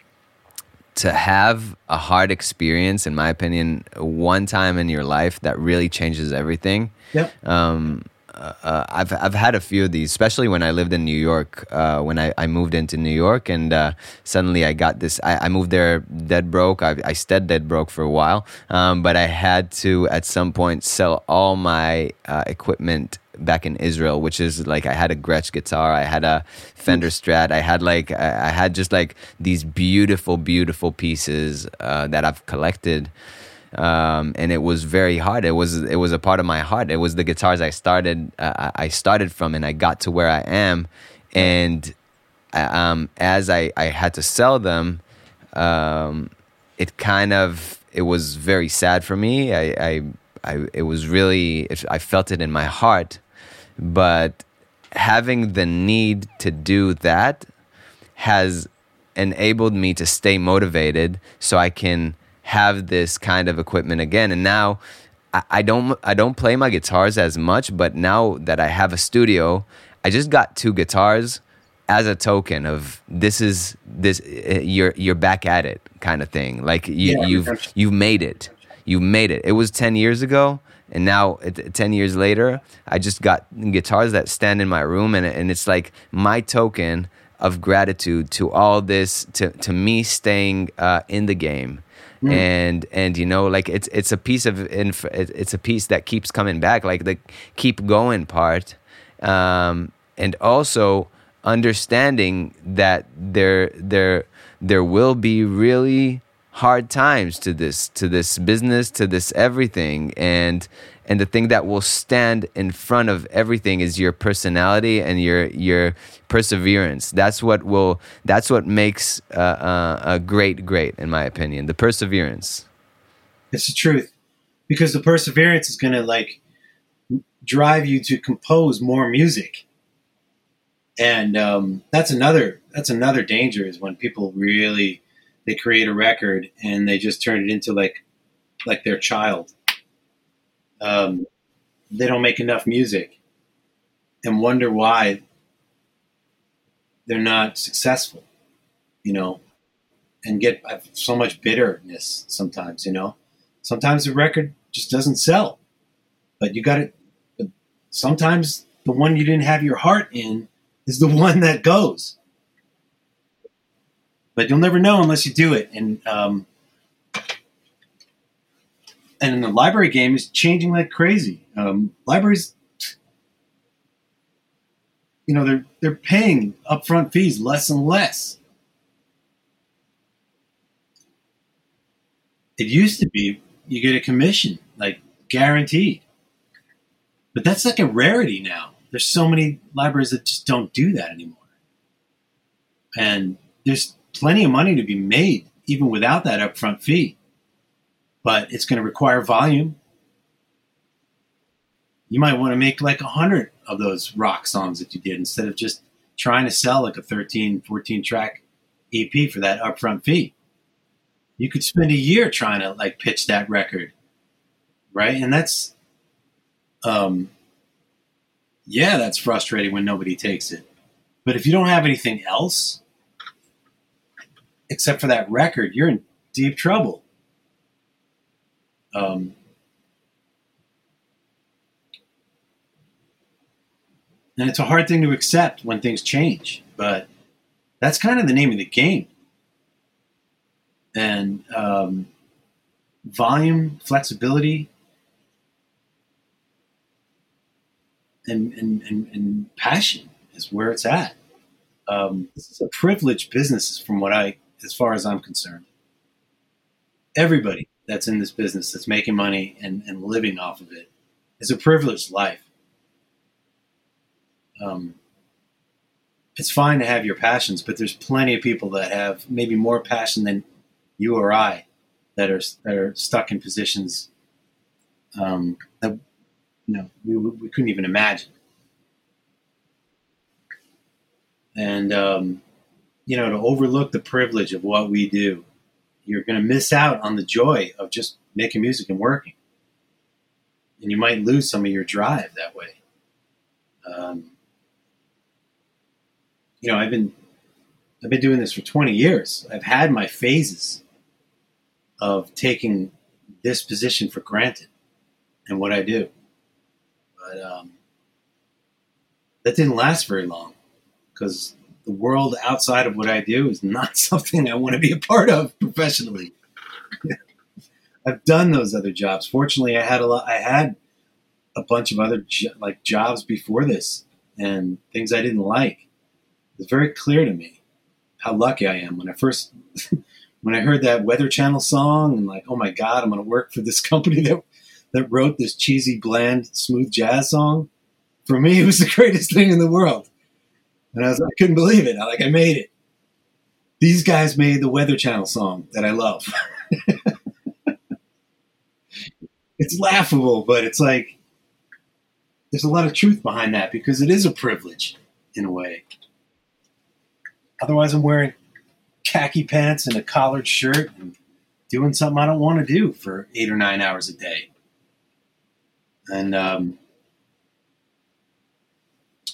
to have a hard experience, in my opinion, one time in your life that really changes everything. yep. Um, uh, uh, I've I've had a few of these, especially when I lived in New York. Uh, when I, I moved into New York, and uh, suddenly I got this. I, I moved there dead broke. I, I stayed dead broke for a while, um, but I had to at some point sell all my uh, equipment back in Israel, which is like I had a Gretsch guitar, I had a Fender Strat, I had like I I had just like these beautiful, beautiful pieces uh, that I've collected um, and it was very hard. It was it was a part of my heart. It was the guitars I started uh, I I started from, and I got to where I am and um, as I, I had to sell them, um, it kind of it was very sad for me. I, I, I it was really it, I felt it in my heart, but having the need to do that has enabled me to stay motivated so I can have this kind of equipment again. And now I, I don't I don't play my guitars as much, but now that I have a studio, I just got two guitars as a token of this is this uh, you're you're back at it kind of thing. Like you, yeah, you've you've made it. You made it. It was ten years ago, and now ten years later, I just got guitars that stand in my room, and and it's like my token of gratitude to all this to to me staying uh, in the game. Mm. And and you know like it's it's a piece of inf- it's a piece that keeps coming back like the keep going part um, and also understanding that there there there will be really hard times to this to this business to this everything. And and the thing that will stand in front of everything is your personality and your your perseverance. That's what will that's what makes uh, uh, a great great in my opinion the perseverance. It's the truth. Because the perseverance is going to like drive you to compose more music. And um, that's another that's another danger is when people really they create a record and they just turn it into like like their child. Um, they don't make enough music and wonder why they're not successful, you know, and get so much bitterness sometimes, you know. Sometimes the record just doesn't sell, but you got it. Sometimes the one you didn't have your heart in is the [LAUGHS] one that goes. But you'll never know unless you do it. And um, and in the library game is changing like crazy. Um, libraries, you know, they're they're paying upfront fees less and less. It used to be you get a commission, like guaranteed. But that's like a rarity now there's so many libraries that just don't do that anymore. And there's plenty of money to be made even without that upfront fee. But it's going to require volume. You might want to make like a hundred of those rock songs that you did instead of just trying to sell like a 13, 14 track EP for that upfront fee. You could spend a year trying to like pitch that record. Right. And that's, um, yeah, that's frustrating when nobody takes it. But if you don't have anything else except for that record, you're in deep trouble. Um, and it's a hard thing to accept when things change, but that's kind of the name of the game. And um, volume, flexibility, and, and, and, and passion is where it's at. Um, this is a privileged business, from what I, as far as I'm concerned. Everybody that's in this business that's making money and, and living off of it is a privileged life. Um, it's fine to have your passions, but there's plenty of people that have maybe more passion than you or I that are that are stuck in positions um, that you know, we, we couldn't even imagine. And, um, you know, to overlook the privilege of what we do, you're going to miss out on the joy of just making music and working. And you might lose some of your drive that way. Um, you know, I've been I've been doing this for 20 years. I've had my phases of taking this position for granted and what I do. But um, that didn't last very long because the world outside of what I do is not [LAUGHS] something I want to be a part of professionally. [LAUGHS] I've done those other jobs. Fortunately, I had a lot. I had a bunch of other jo- like jobs before this and things I didn't like. It's very clear to me how lucky I am when I first [LAUGHS] when I heard that Weather Channel song and like, oh my god, I'm going to work for this company that that wrote this cheesy, bland, smooth jazz song, for me, it was the greatest thing in the world. And I was like, I couldn't believe it. I like I made it. These guys made the Weather Channel song that I love. [LAUGHS] it's laughable, but it's like there's a lot of truth behind that because it is a privilege in a way. Otherwise, I'm wearing khaki pants and a collared shirt and doing something I don't want to do for eight or nine hours a day. And um,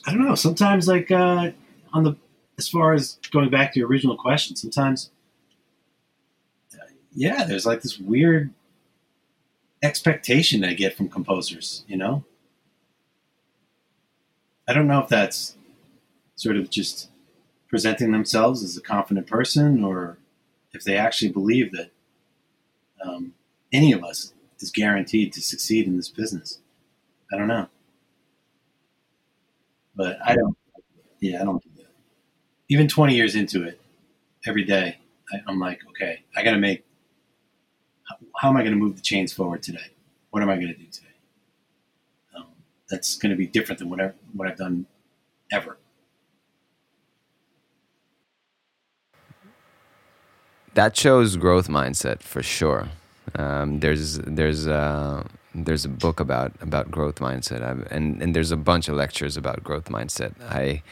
I don't know. Sometimes, like uh, on the as far as going back to your original question, sometimes, uh, yeah, there's like this weird expectation I get from composers. You know, I don't know if that's sort of just presenting themselves as a confident person or if they actually believe that um, any of us is guaranteed to succeed in this business. I don't know. But I don't, yeah, I don't do that. Even 20 years into it, every day, I, am like, okay, I got to make, how, how, am I going to move the chains forward today? What am I going to do today? Um, that's going to be different than whatever, what I've done ever. that shows growth mindset for sure. Um, there's there's uh, there's a book about about growth mindset, I've, and and there's a bunch of lectures about growth mindset. I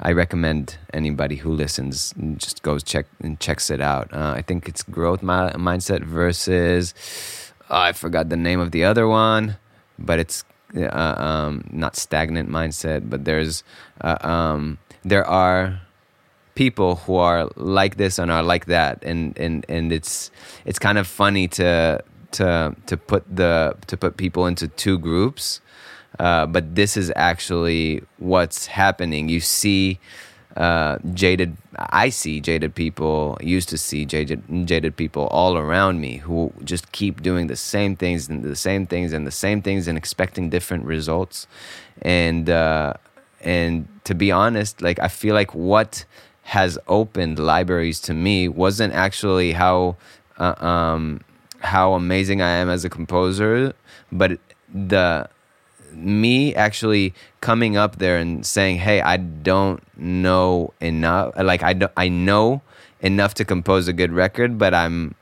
I recommend anybody who listens just goes check and checks it out. Uh, I think it's growth mi- mindset versus oh, I forgot the name of the other one, but it's uh, um, not stagnant mindset. But there's uh, um, there are people who are like this and are like that and and and it's it's kind of funny to to to put the to put people into two groups. Uh, but this is actually what's happening. You see uh, jaded i see jaded people used to see jaded jaded people all around me who just keep doing the same things and the same things and the same things and expecting different results. And uh, and to be honest like i feel like what has opened libraries to me wasn't actually how uh, um, how amazing I am as a composer, but the me actually coming up there and saying, "Hey, I don't know enough. Like I don't, I know enough to compose a good record, but I'm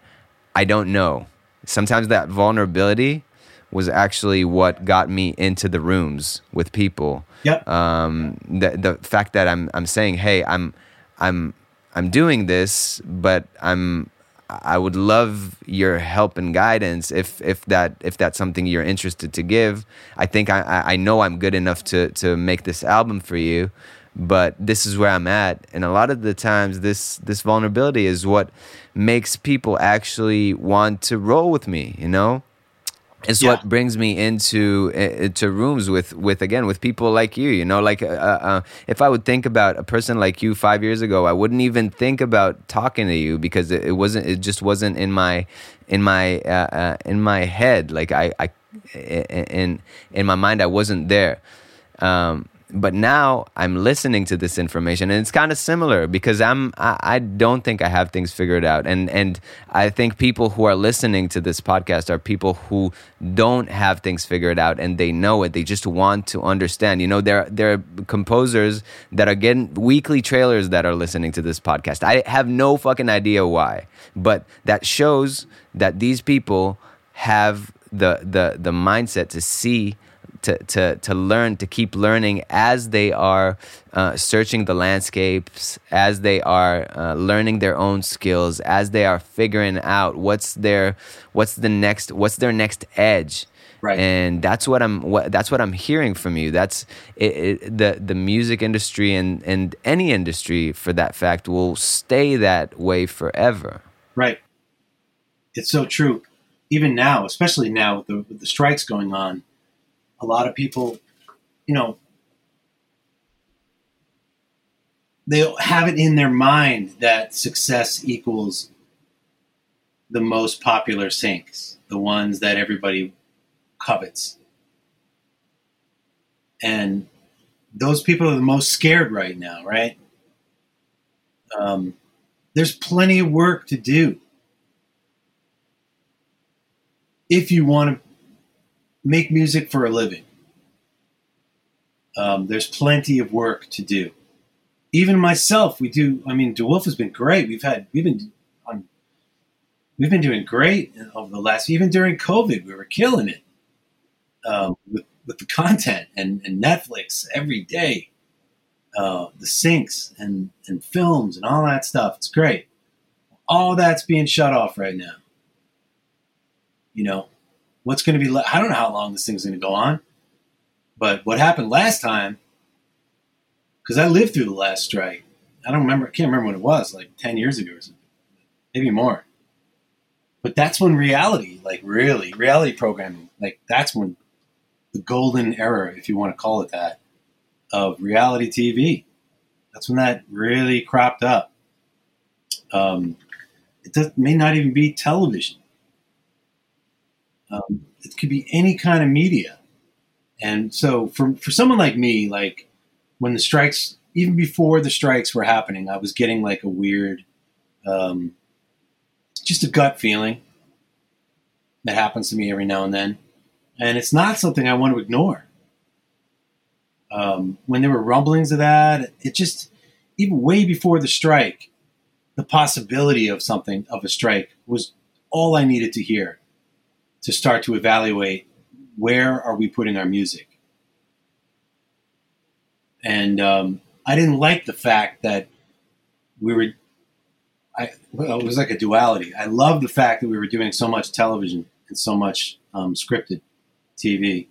I don't know." Sometimes that vulnerability was actually what got me into the rooms with people. Yep. Um, the the fact that I'm I'm saying, "Hey, I'm." I'm I'm doing this, but I'm I would love your help and guidance if if that if that's something you're interested to give. I think I I know I'm good enough to to make this album for you, but this is where I'm at, and a lot of the times this this vulnerability is what makes people actually want to roll with me. You know, it's yeah. what brings me into into rooms with with again with people like you you know like uh, uh, if i would think about a person like you five years ago i wouldn't even think about talking to you because it, it wasn't it just wasn't in my in my uh, uh in my head like i i in in my mind i wasn't there um, but now I'm listening to this information and it's kind of similar because I'm I, I, don't think I have things figured out. And and I think people who are listening to this podcast are people who don't have things figured out and they know it. They just want to understand. You know there there are composers that are getting weekly trailers that are listening to this podcast. I have no fucking idea why but that shows that these people have the the the mindset to see to, to, to learn, to keep learning as they are uh, searching the landscapes, as they are uh, learning their own skills, as they are figuring out what's their, what's the next, what's their next edge. Right. And that's what I'm. What, that's what I'm hearing from you. That's it, it, the the music industry and and any industry for that fact will stay that way forever. Right. It's so true. Even now, especially now with the, with the strikes going on, a lot of people, you know, they have it in their mind that success equals the most popular syncs, the ones that everybody covets. And those people are the most scared right now, right? Um, there's plenty of work to do. If you want to make music for a living. Um, there's plenty of work to do even myself, we do. I mean, De Wolfe has been great. We've had we've been on we've been doing great over the last even during COVID. We were killing it um, with with the content and, and Netflix every day, uh, the syncs and and films and all that stuff. It's great. All that's being shut off right now. You know, what's going to be? I don't know how long this thing's going to go on, but what happened last time? Because I lived through the last strike. I don't remember. I can't remember when it was. Like ten years ago or something, maybe more. But that's when reality, like really, reality programming, like that's when the golden era, if you want to call it that, of reality TV. That's when that really cropped up. Um, it does, may not even be television. Um, it could be any kind of media. And so for, for someone like me, like when the strikes, even before the strikes were happening, I was getting like a weird, um, just a gut feeling that happens to me every now and then. And it's not something I want to ignore. Um, when there were rumblings of that, it just, even way before the strike, the possibility of something, of a strike, was all I needed to hear to start to evaluate where are we putting our music. And um, I didn't like the fact that we were. I well, it was like a duality. I loved the fact that we were doing so much television and so much um, scripted TV.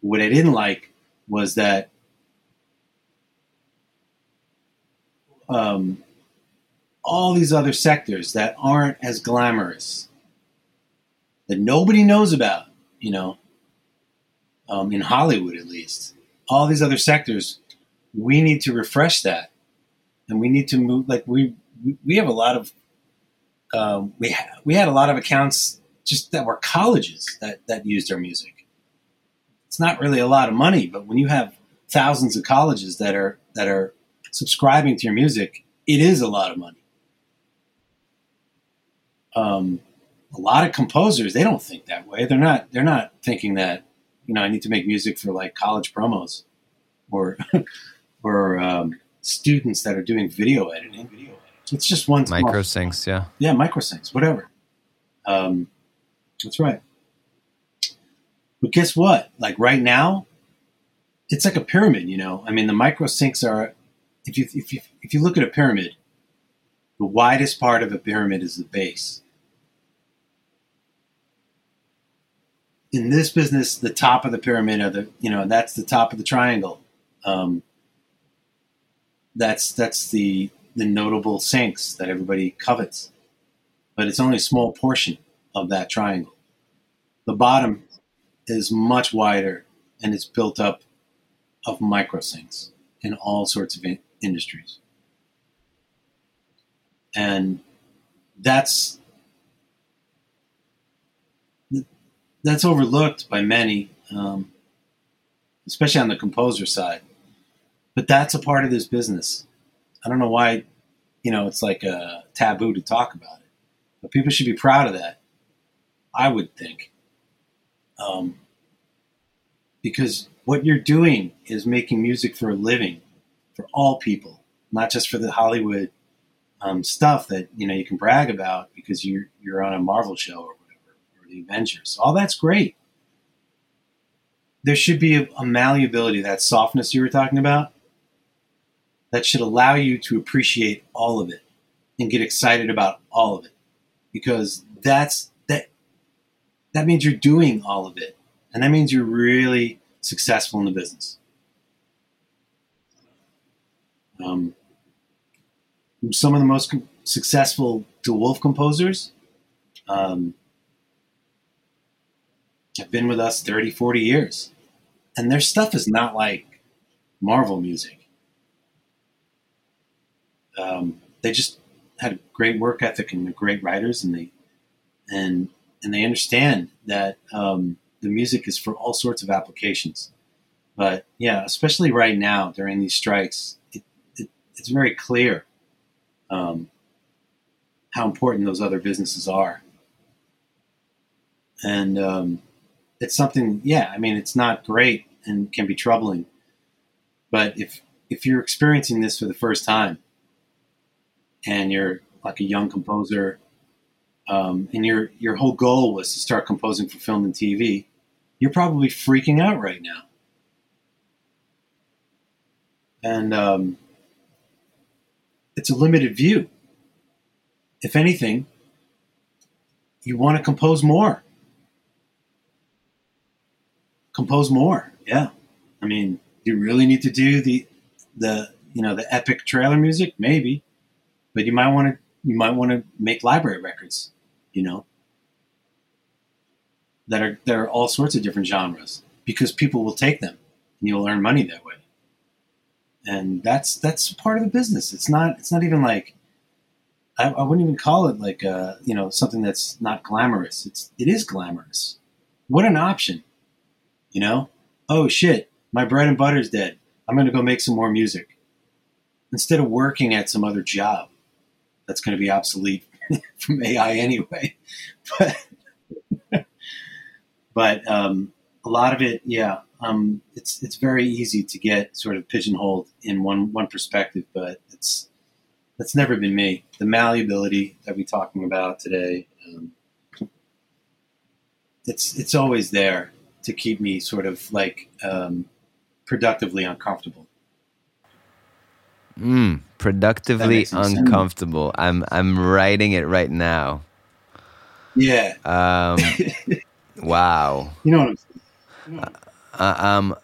What I didn't like was that um, all these other sectors that aren't as glamorous that nobody knows about, you know, um, in Hollywood at least. All these other sectors, we need to refresh that, and we need to move. Like we we have a lot of um, we ha- we had a lot of accounts just that were colleges that that used our music. It's not really a lot of money, but when you have thousands of colleges that are that are subscribing to your music, it is a lot of money. Um, a lot of composers they don't think that way. They're not they're not thinking that you know I need to make music for like college promos or [LAUGHS] or um, students that are doing video editing. It's just one micro syncs, yeah, yeah, micro syncs, whatever. Um, that's right. But guess what? Like right now, it's like a pyramid. You know, I mean, the micro syncs are. If you if you if you look at a pyramid, the widest part of a pyramid is the base. In this business, the top of the pyramid, or the you know, that's the top of the triangle. Um, that's that's the the notable syncs that everybody covets, but it's only a small portion of that triangle. The bottom is much wider and it's built up of micro syncs in all sorts of in- industries, and that's that's overlooked by many, um, especially on the composer side. But that's a part of this business. I don't know why, you know, it's like a taboo to talk about it, but people should be proud of that. I would think, um, because what you're doing is making music for a living for all people, not just for the Hollywood um, stuff that you know you can brag about because you're you're on a Marvel show or the Avengers. All that's great. There should be a, a malleability, that softness you were talking about, that should allow you to appreciate all of it and get excited about all of it, because that's that. That means you're doing all of it, and that means you're really successful in the business. Um, some of the most successful De Wolfe composers um, have been with us 30, 40 years. And their stuff is not like Marvel music. Um, they just had a great work ethic and great writers and they and and they understand that um, the music is for all sorts of applications. But yeah, especially right now during these strikes, it, it, it's very clear um, how important those other businesses are. And um, it's something. Yeah, I mean, it's not great and can be troubling. But if if you're experiencing this for the first time and you're like a young composer um, and your your whole goal was to start composing for film and TV, you're probably freaking out right now. And um, it's a limited view. If anything, you want to compose more. Compose more, yeah. I mean, do you really need to do the the you know the epic trailer music? Maybe, but you might want to you might want to make library records you know, that are there are all sorts of different genres because people will take them and you'll earn money that way. And that's that's part of the business. It's not it's not even like I, I wouldn't even call it like uh, you know something that's not glamorous. It's it is glamorous. What an option, you know? Oh shit, my bread and butter's dead. I'm going to go make some more music instead of working at some other job that's going to be obsolete [LAUGHS] from AI anyway. [LAUGHS] But but um, a lot of it, yeah, um, it's it's very easy to get sort of pigeonholed in one one perspective, but it's that's never been me. The malleability that we're talking about today, um, it's it's always there to keep me sort of like um, productively uncomfortable. Mm, productively uncomfortable. I'm I'm writing it right now. Yeah. Um, [LAUGHS] wow. You know what I'm saying? Uh, um,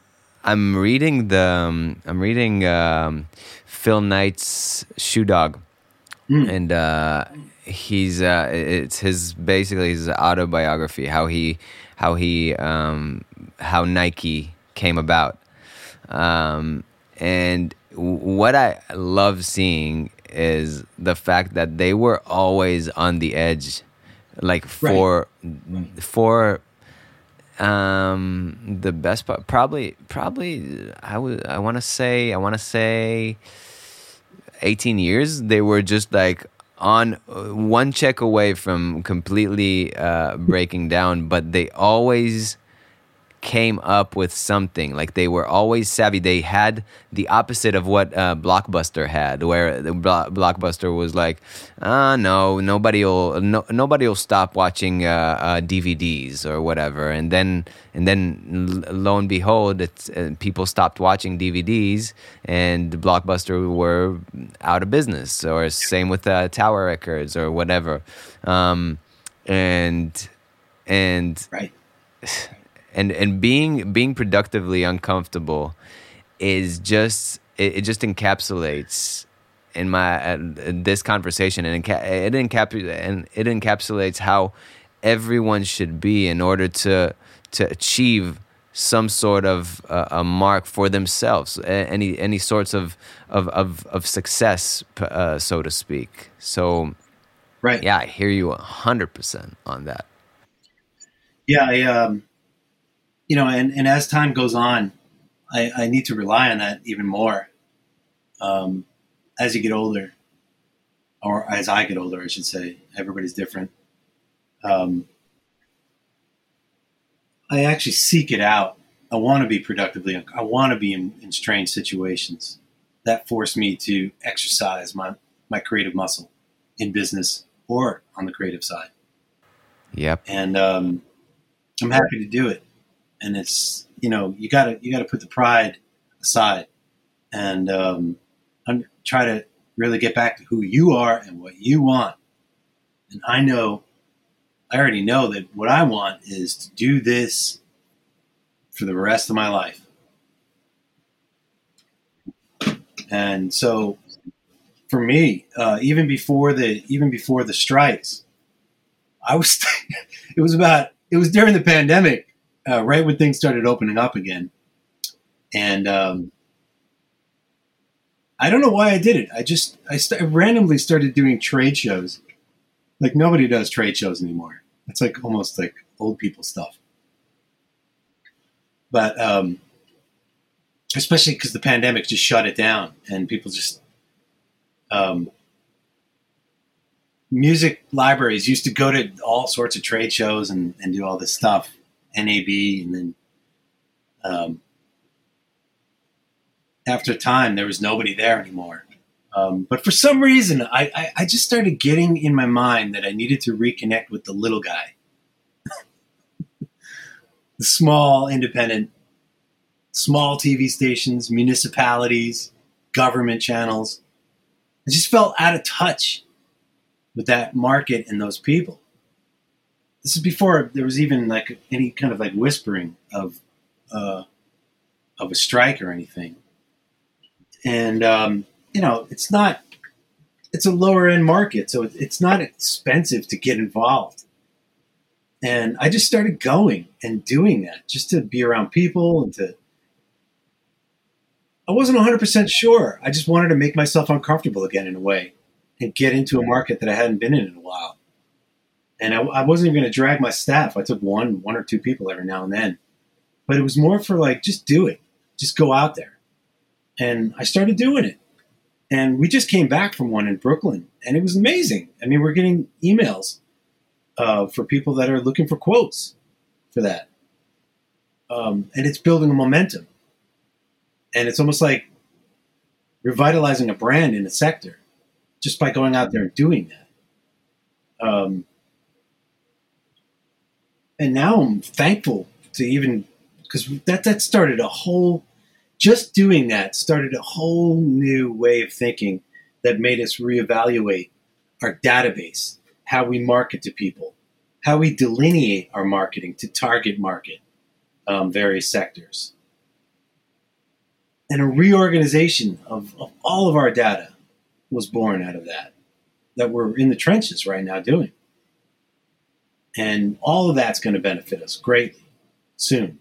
I'm reading the um, I'm reading um, Phil Knight's Shoe Dog, mm. and uh, he's uh, it's his basically his autobiography how he how he um, how Nike came about, um, and what I love seeing is the fact that they were always on the edge, like for right. for um the best part probably probably I would I want to say I want to say 18 years they were just like on one check away from completely uh, breaking down but they always came up with something. Like they were always savvy. They had the opposite of what uh, Blockbuster had, where the Blockbuster was like, "Ah, uh, no, nobody will, no, nobody will stop watching uh, uh DVDs or whatever." And then, and then, lo and behold, uh, people stopped watching DVDs, and Blockbuster were out of business. Or same with uh, Tower Records or whatever. Um, and and right [SIGHS] [LAUGHS] and and being being productively uncomfortable is just it, it just encapsulates in my uh, this conversation and it encap and it encapsulates how everyone should be in order to to achieve some sort of uh, a mark for themselves any any sorts of of of, of success uh, so to speak. So right. yeah i hear you 100% on that. Yeah i um you know, and, and as time goes on, I, I need to rely on that even more um, as you get older, or as I get older, I should say. Everybody's different. Um, I actually seek it out. I want to be productively. I want to be in, in strange situations that force me to exercise my my creative muscle in business or on the creative side. Yep. And um, I'm happy to do it and it's you know you got to you got to put the pride aside and um, try to really get back to who you are and what you want. And I know, I already know that what I want is to do this for the rest of my life. And so, for me, uh, even before the even before the strikes, I was. [LAUGHS] it was about. It was during the pandemic uh, right when things started opening up again, and um, I don't know why I did it. I just I, st- randomly started doing trade shows. Like nobody does trade shows anymore. It's like almost like old people stuff. But um, especially because the pandemic just shut it down and people just um, music libraries used to go to all sorts of trade shows and, and do all this stuff NAB, and then um, after a time, there was nobody there anymore. Um, but for some reason, I, I, I just started getting in my mind that I needed to reconnect with the little guy, [LAUGHS] the small, independent, small TV stations, municipalities, government channels. I just felt out of touch with that market and those people. This is before there was even like any kind of like whispering of uh, of a strike or anything. And um, you know, it's not. It's a lower end market, so it's not expensive to get involved. And I just started going and doing that just to be around people and to. I wasn't 100% sure. I just wanted to make myself uncomfortable again in a way and get into a market that I hadn't been in in a while. And I, I wasn't even going to drag my staff. I took one, one or two people every now and then, but it was more for like just do it, just go out there. And I started doing it. And we just came back from one in Brooklyn, and it was amazing. I mean, we're getting emails uh, for people that are looking for quotes for that, um, and it's building a momentum. And it's almost like revitalizing a brand in a sector just by going out there and doing that. Um, and now I'm thankful to even because that that started a whole just doing that started a whole new way of thinking that made us reevaluate our database, how we market to people, how we delineate our marketing to target market um, various sectors, and a reorganization of, of all of our data was born out of that, that we're in the trenches right now doing. And all of that's going to benefit us greatly soon.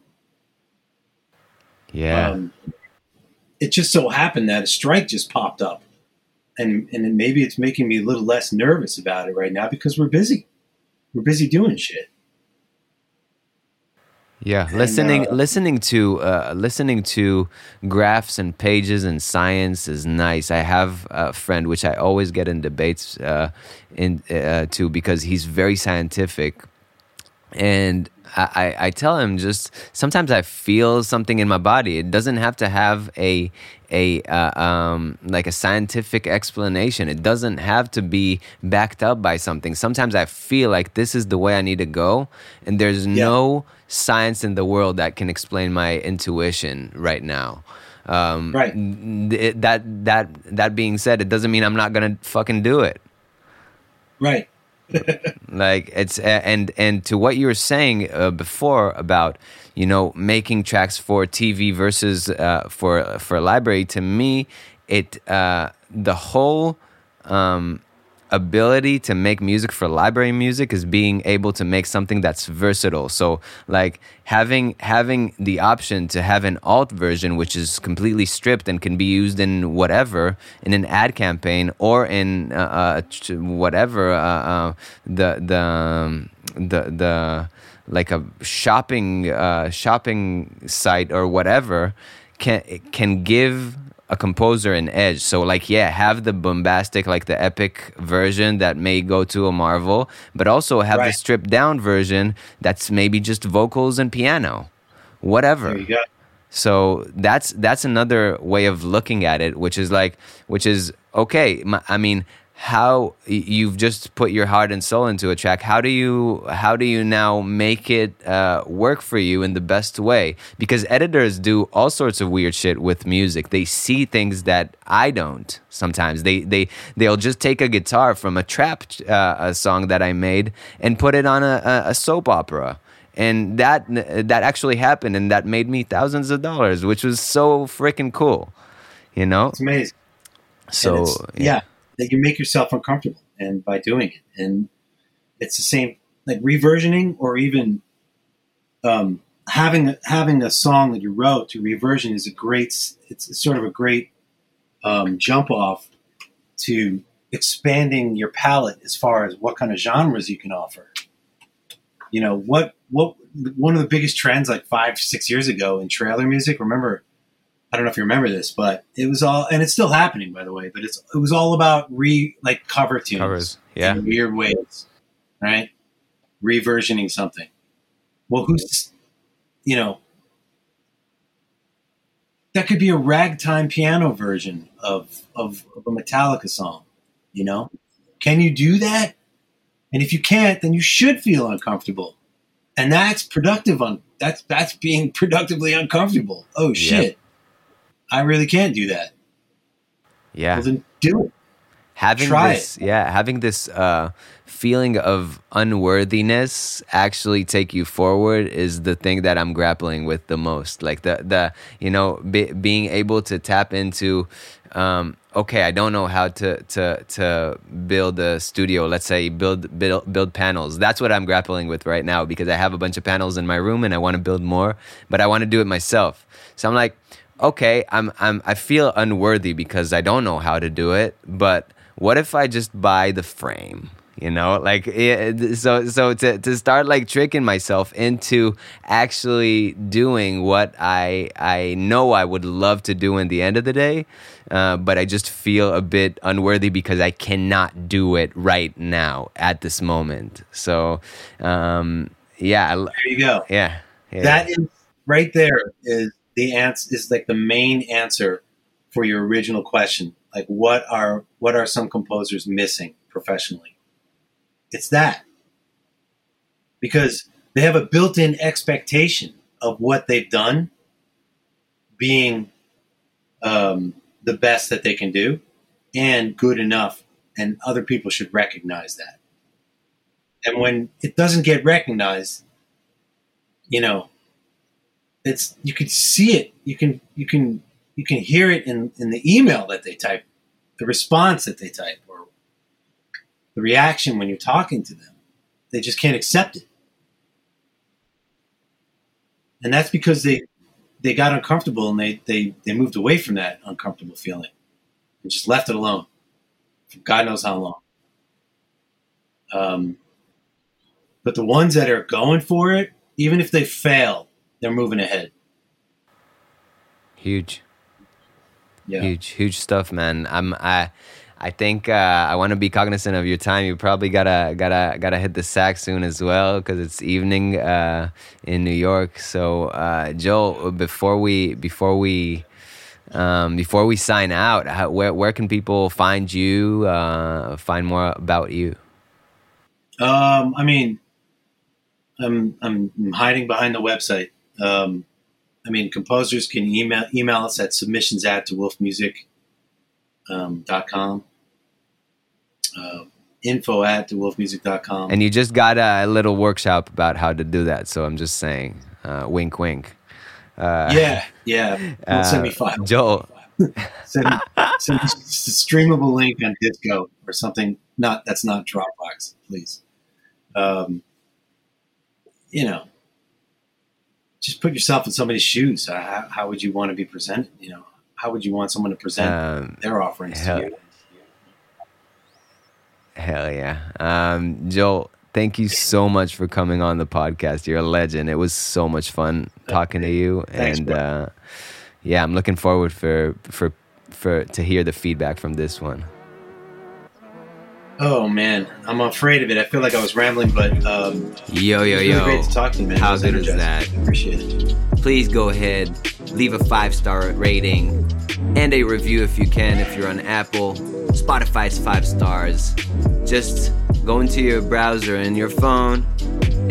Yeah. Um, it just so happened that a strike just popped up, and and maybe it's making me a little less nervous about it right now because we're busy. We're busy doing shit. Yeah, and, listening uh, listening to uh, listening to graphs and pages and science is nice. I have a friend which I always get in debates uh, in uh, to because he's very scientific, and I, I tell him just sometimes I feel something in my body. It doesn't have to have a a uh, um, like a scientific explanation. It doesn't have to be backed up by something. Sometimes I feel like this is the way I need to go, and there's yeah. no science in the world that can explain my intuition right now. Um, right. Th- that that that being said, it doesn't mean I'm not gonna fucking do it. Right [LAUGHS] like it's and and to what you were saying uh, before about you know making tracks for TV versus uh, for for a library to me it uh, the whole um, ability to make music for library music is being able to make something that's versatile. So like having having the option to have an alt version which is completely stripped and can be used in whatever in an ad campaign or in uh, uh, whatever uh, uh, the the um, the the like a shopping uh, shopping site or whatever can can give a composer an edge. So like yeah, have the bombastic like the epic version that may go to a Marvel, but also have right. the stripped down version that's maybe just vocals and piano. Whatever. So that's that's another way of looking at it, which is like which is okay. I mean, how you've just put your heart and soul into a track how do you how do you now make it uh, work for you in the best way? Because editors do all sorts of weird shit with music. They see things that i don't sometimes. They they they'll just take a guitar from a trap uh, a song that i made and put it on a, a soap opera. And that that actually happened and that made me thousands of dollars which was so freaking cool you know? It's amazing. So yeah. That you make yourself uncomfortable and by doing it. And it's the same like reversioning or even um, having having a song that you wrote to reversion is a great it's sort of a great um, jump off to expanding your palette as far as what kind of genres you can offer. You know what what one of the biggest trends like five six years ago in trailer music remember I don't know if you remember this, but it was all, and it's still happening, by the way. But it's it was all about re like cover tunes, covers, yeah, weird ways, right? Reversioning something. Well, who's you know, that could be a ragtime piano version of, of, of a Metallica song. You know, can you do that? And if you can't, then you should feel uncomfortable, and that's productive. On that's that's being [LAUGHS] productively uncomfortable. Oh shit, yep. I really can't do that. Yeah, well, then do it. Having Try this, it. yeah, having this uh, feeling of unworthiness actually take you forward is the thing that I'm grappling with the most. Like the the you know be, being able to tap into um, okay, I don't know how to to to build a studio. Let's say build build build panels. That's what I'm grappling with right now because I have a bunch of panels in my room and I want to build more, but I want to do it myself. So I'm like, okay, I'm I'm I feel unworthy because I don't know how to do it, but what if I just buy the frame? you know like so so to, to start like tricking myself into actually doing what i i know i would love to do in the end of the day uh, but i just feel a bit unworthy because i cannot do it right now at this moment so um yeah there you go yeah, yeah. that is right there is the answer is like the main answer for your original question like what are what are some composers missing professionally it's that. Because they have a built in expectation of what they've done being um, the best that they can do and good enough, and other people should recognize that. And when it doesn't get recognized, you know, it's you can see it. You can you can you can hear it in, in the email that they type, the response that they type, or the reaction when you're talking to them. They just can't accept it. And that's because they they got uncomfortable and they, they, they moved away from that uncomfortable feeling and just left it alone for God knows how long. Um, but the ones that are going for it, even if they fail, they're moving ahead. Huge. Yeah. Huge, huge stuff, man. I'm I I think uh, I want to be cognizant of your time. You probably gotta gotta gotta hit the sack soon as well because it's evening uh, in New York. So uh, Joel, before we before we um, before we sign out, how, where where can people find you? Uh, find more about you. Um, I mean, I'm I'm hiding behind the website. Um, I mean, composers can email email us at submissions at dewolfemusic.com. Um, .com uh, info at dewolfemusic.com. And you just got a little workshop about how to do that. So I'm just saying, uh, wink, wink. Uh, yeah, yeah. Uh, send me file. Joel. send, send me a streamable link on Disco or something. Not that's not Dropbox, please. Um, you know, just put yourself in somebody's shoes. How, how, would you want to be presented? You know, how would you want someone to present um, their offerings hell, to you? Hell yeah. Um, Joel, thank you so much for coming on the podcast. You're a legend. It was so much fun talking to you. Thanks, and uh, yeah, I'm looking forward for for for to hear the feedback from this one. Oh man, I'm afraid of it. I feel like I was rambling, but um, yo yo really yo, great to talk to you, man. How good is that? Appreciate it. Please go ahead, leave a five star rating and a review if you can. If you're on Apple, Spotify's five stars. Just go into your browser and your phone.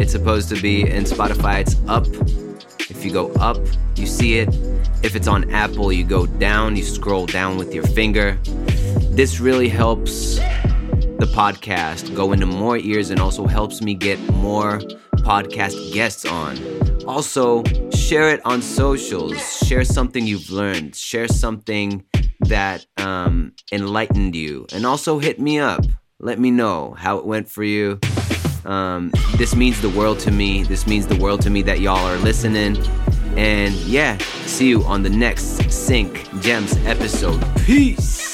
It's supposed to be in Spotify. It's up. If you go up, you see it. If it's on Apple, you go down. You scroll down with your finger. This really helps the podcast go into more ears and also helps me get more podcast guests on. Also, share it on socials. Share something you've learned. Share something that um, enlightened you. And also hit me up. Let me know how it went for you. Um, this means the world to me. This means the world to me that y'all are listening. And yeah, see you on the next Sync Gems episode. Peace.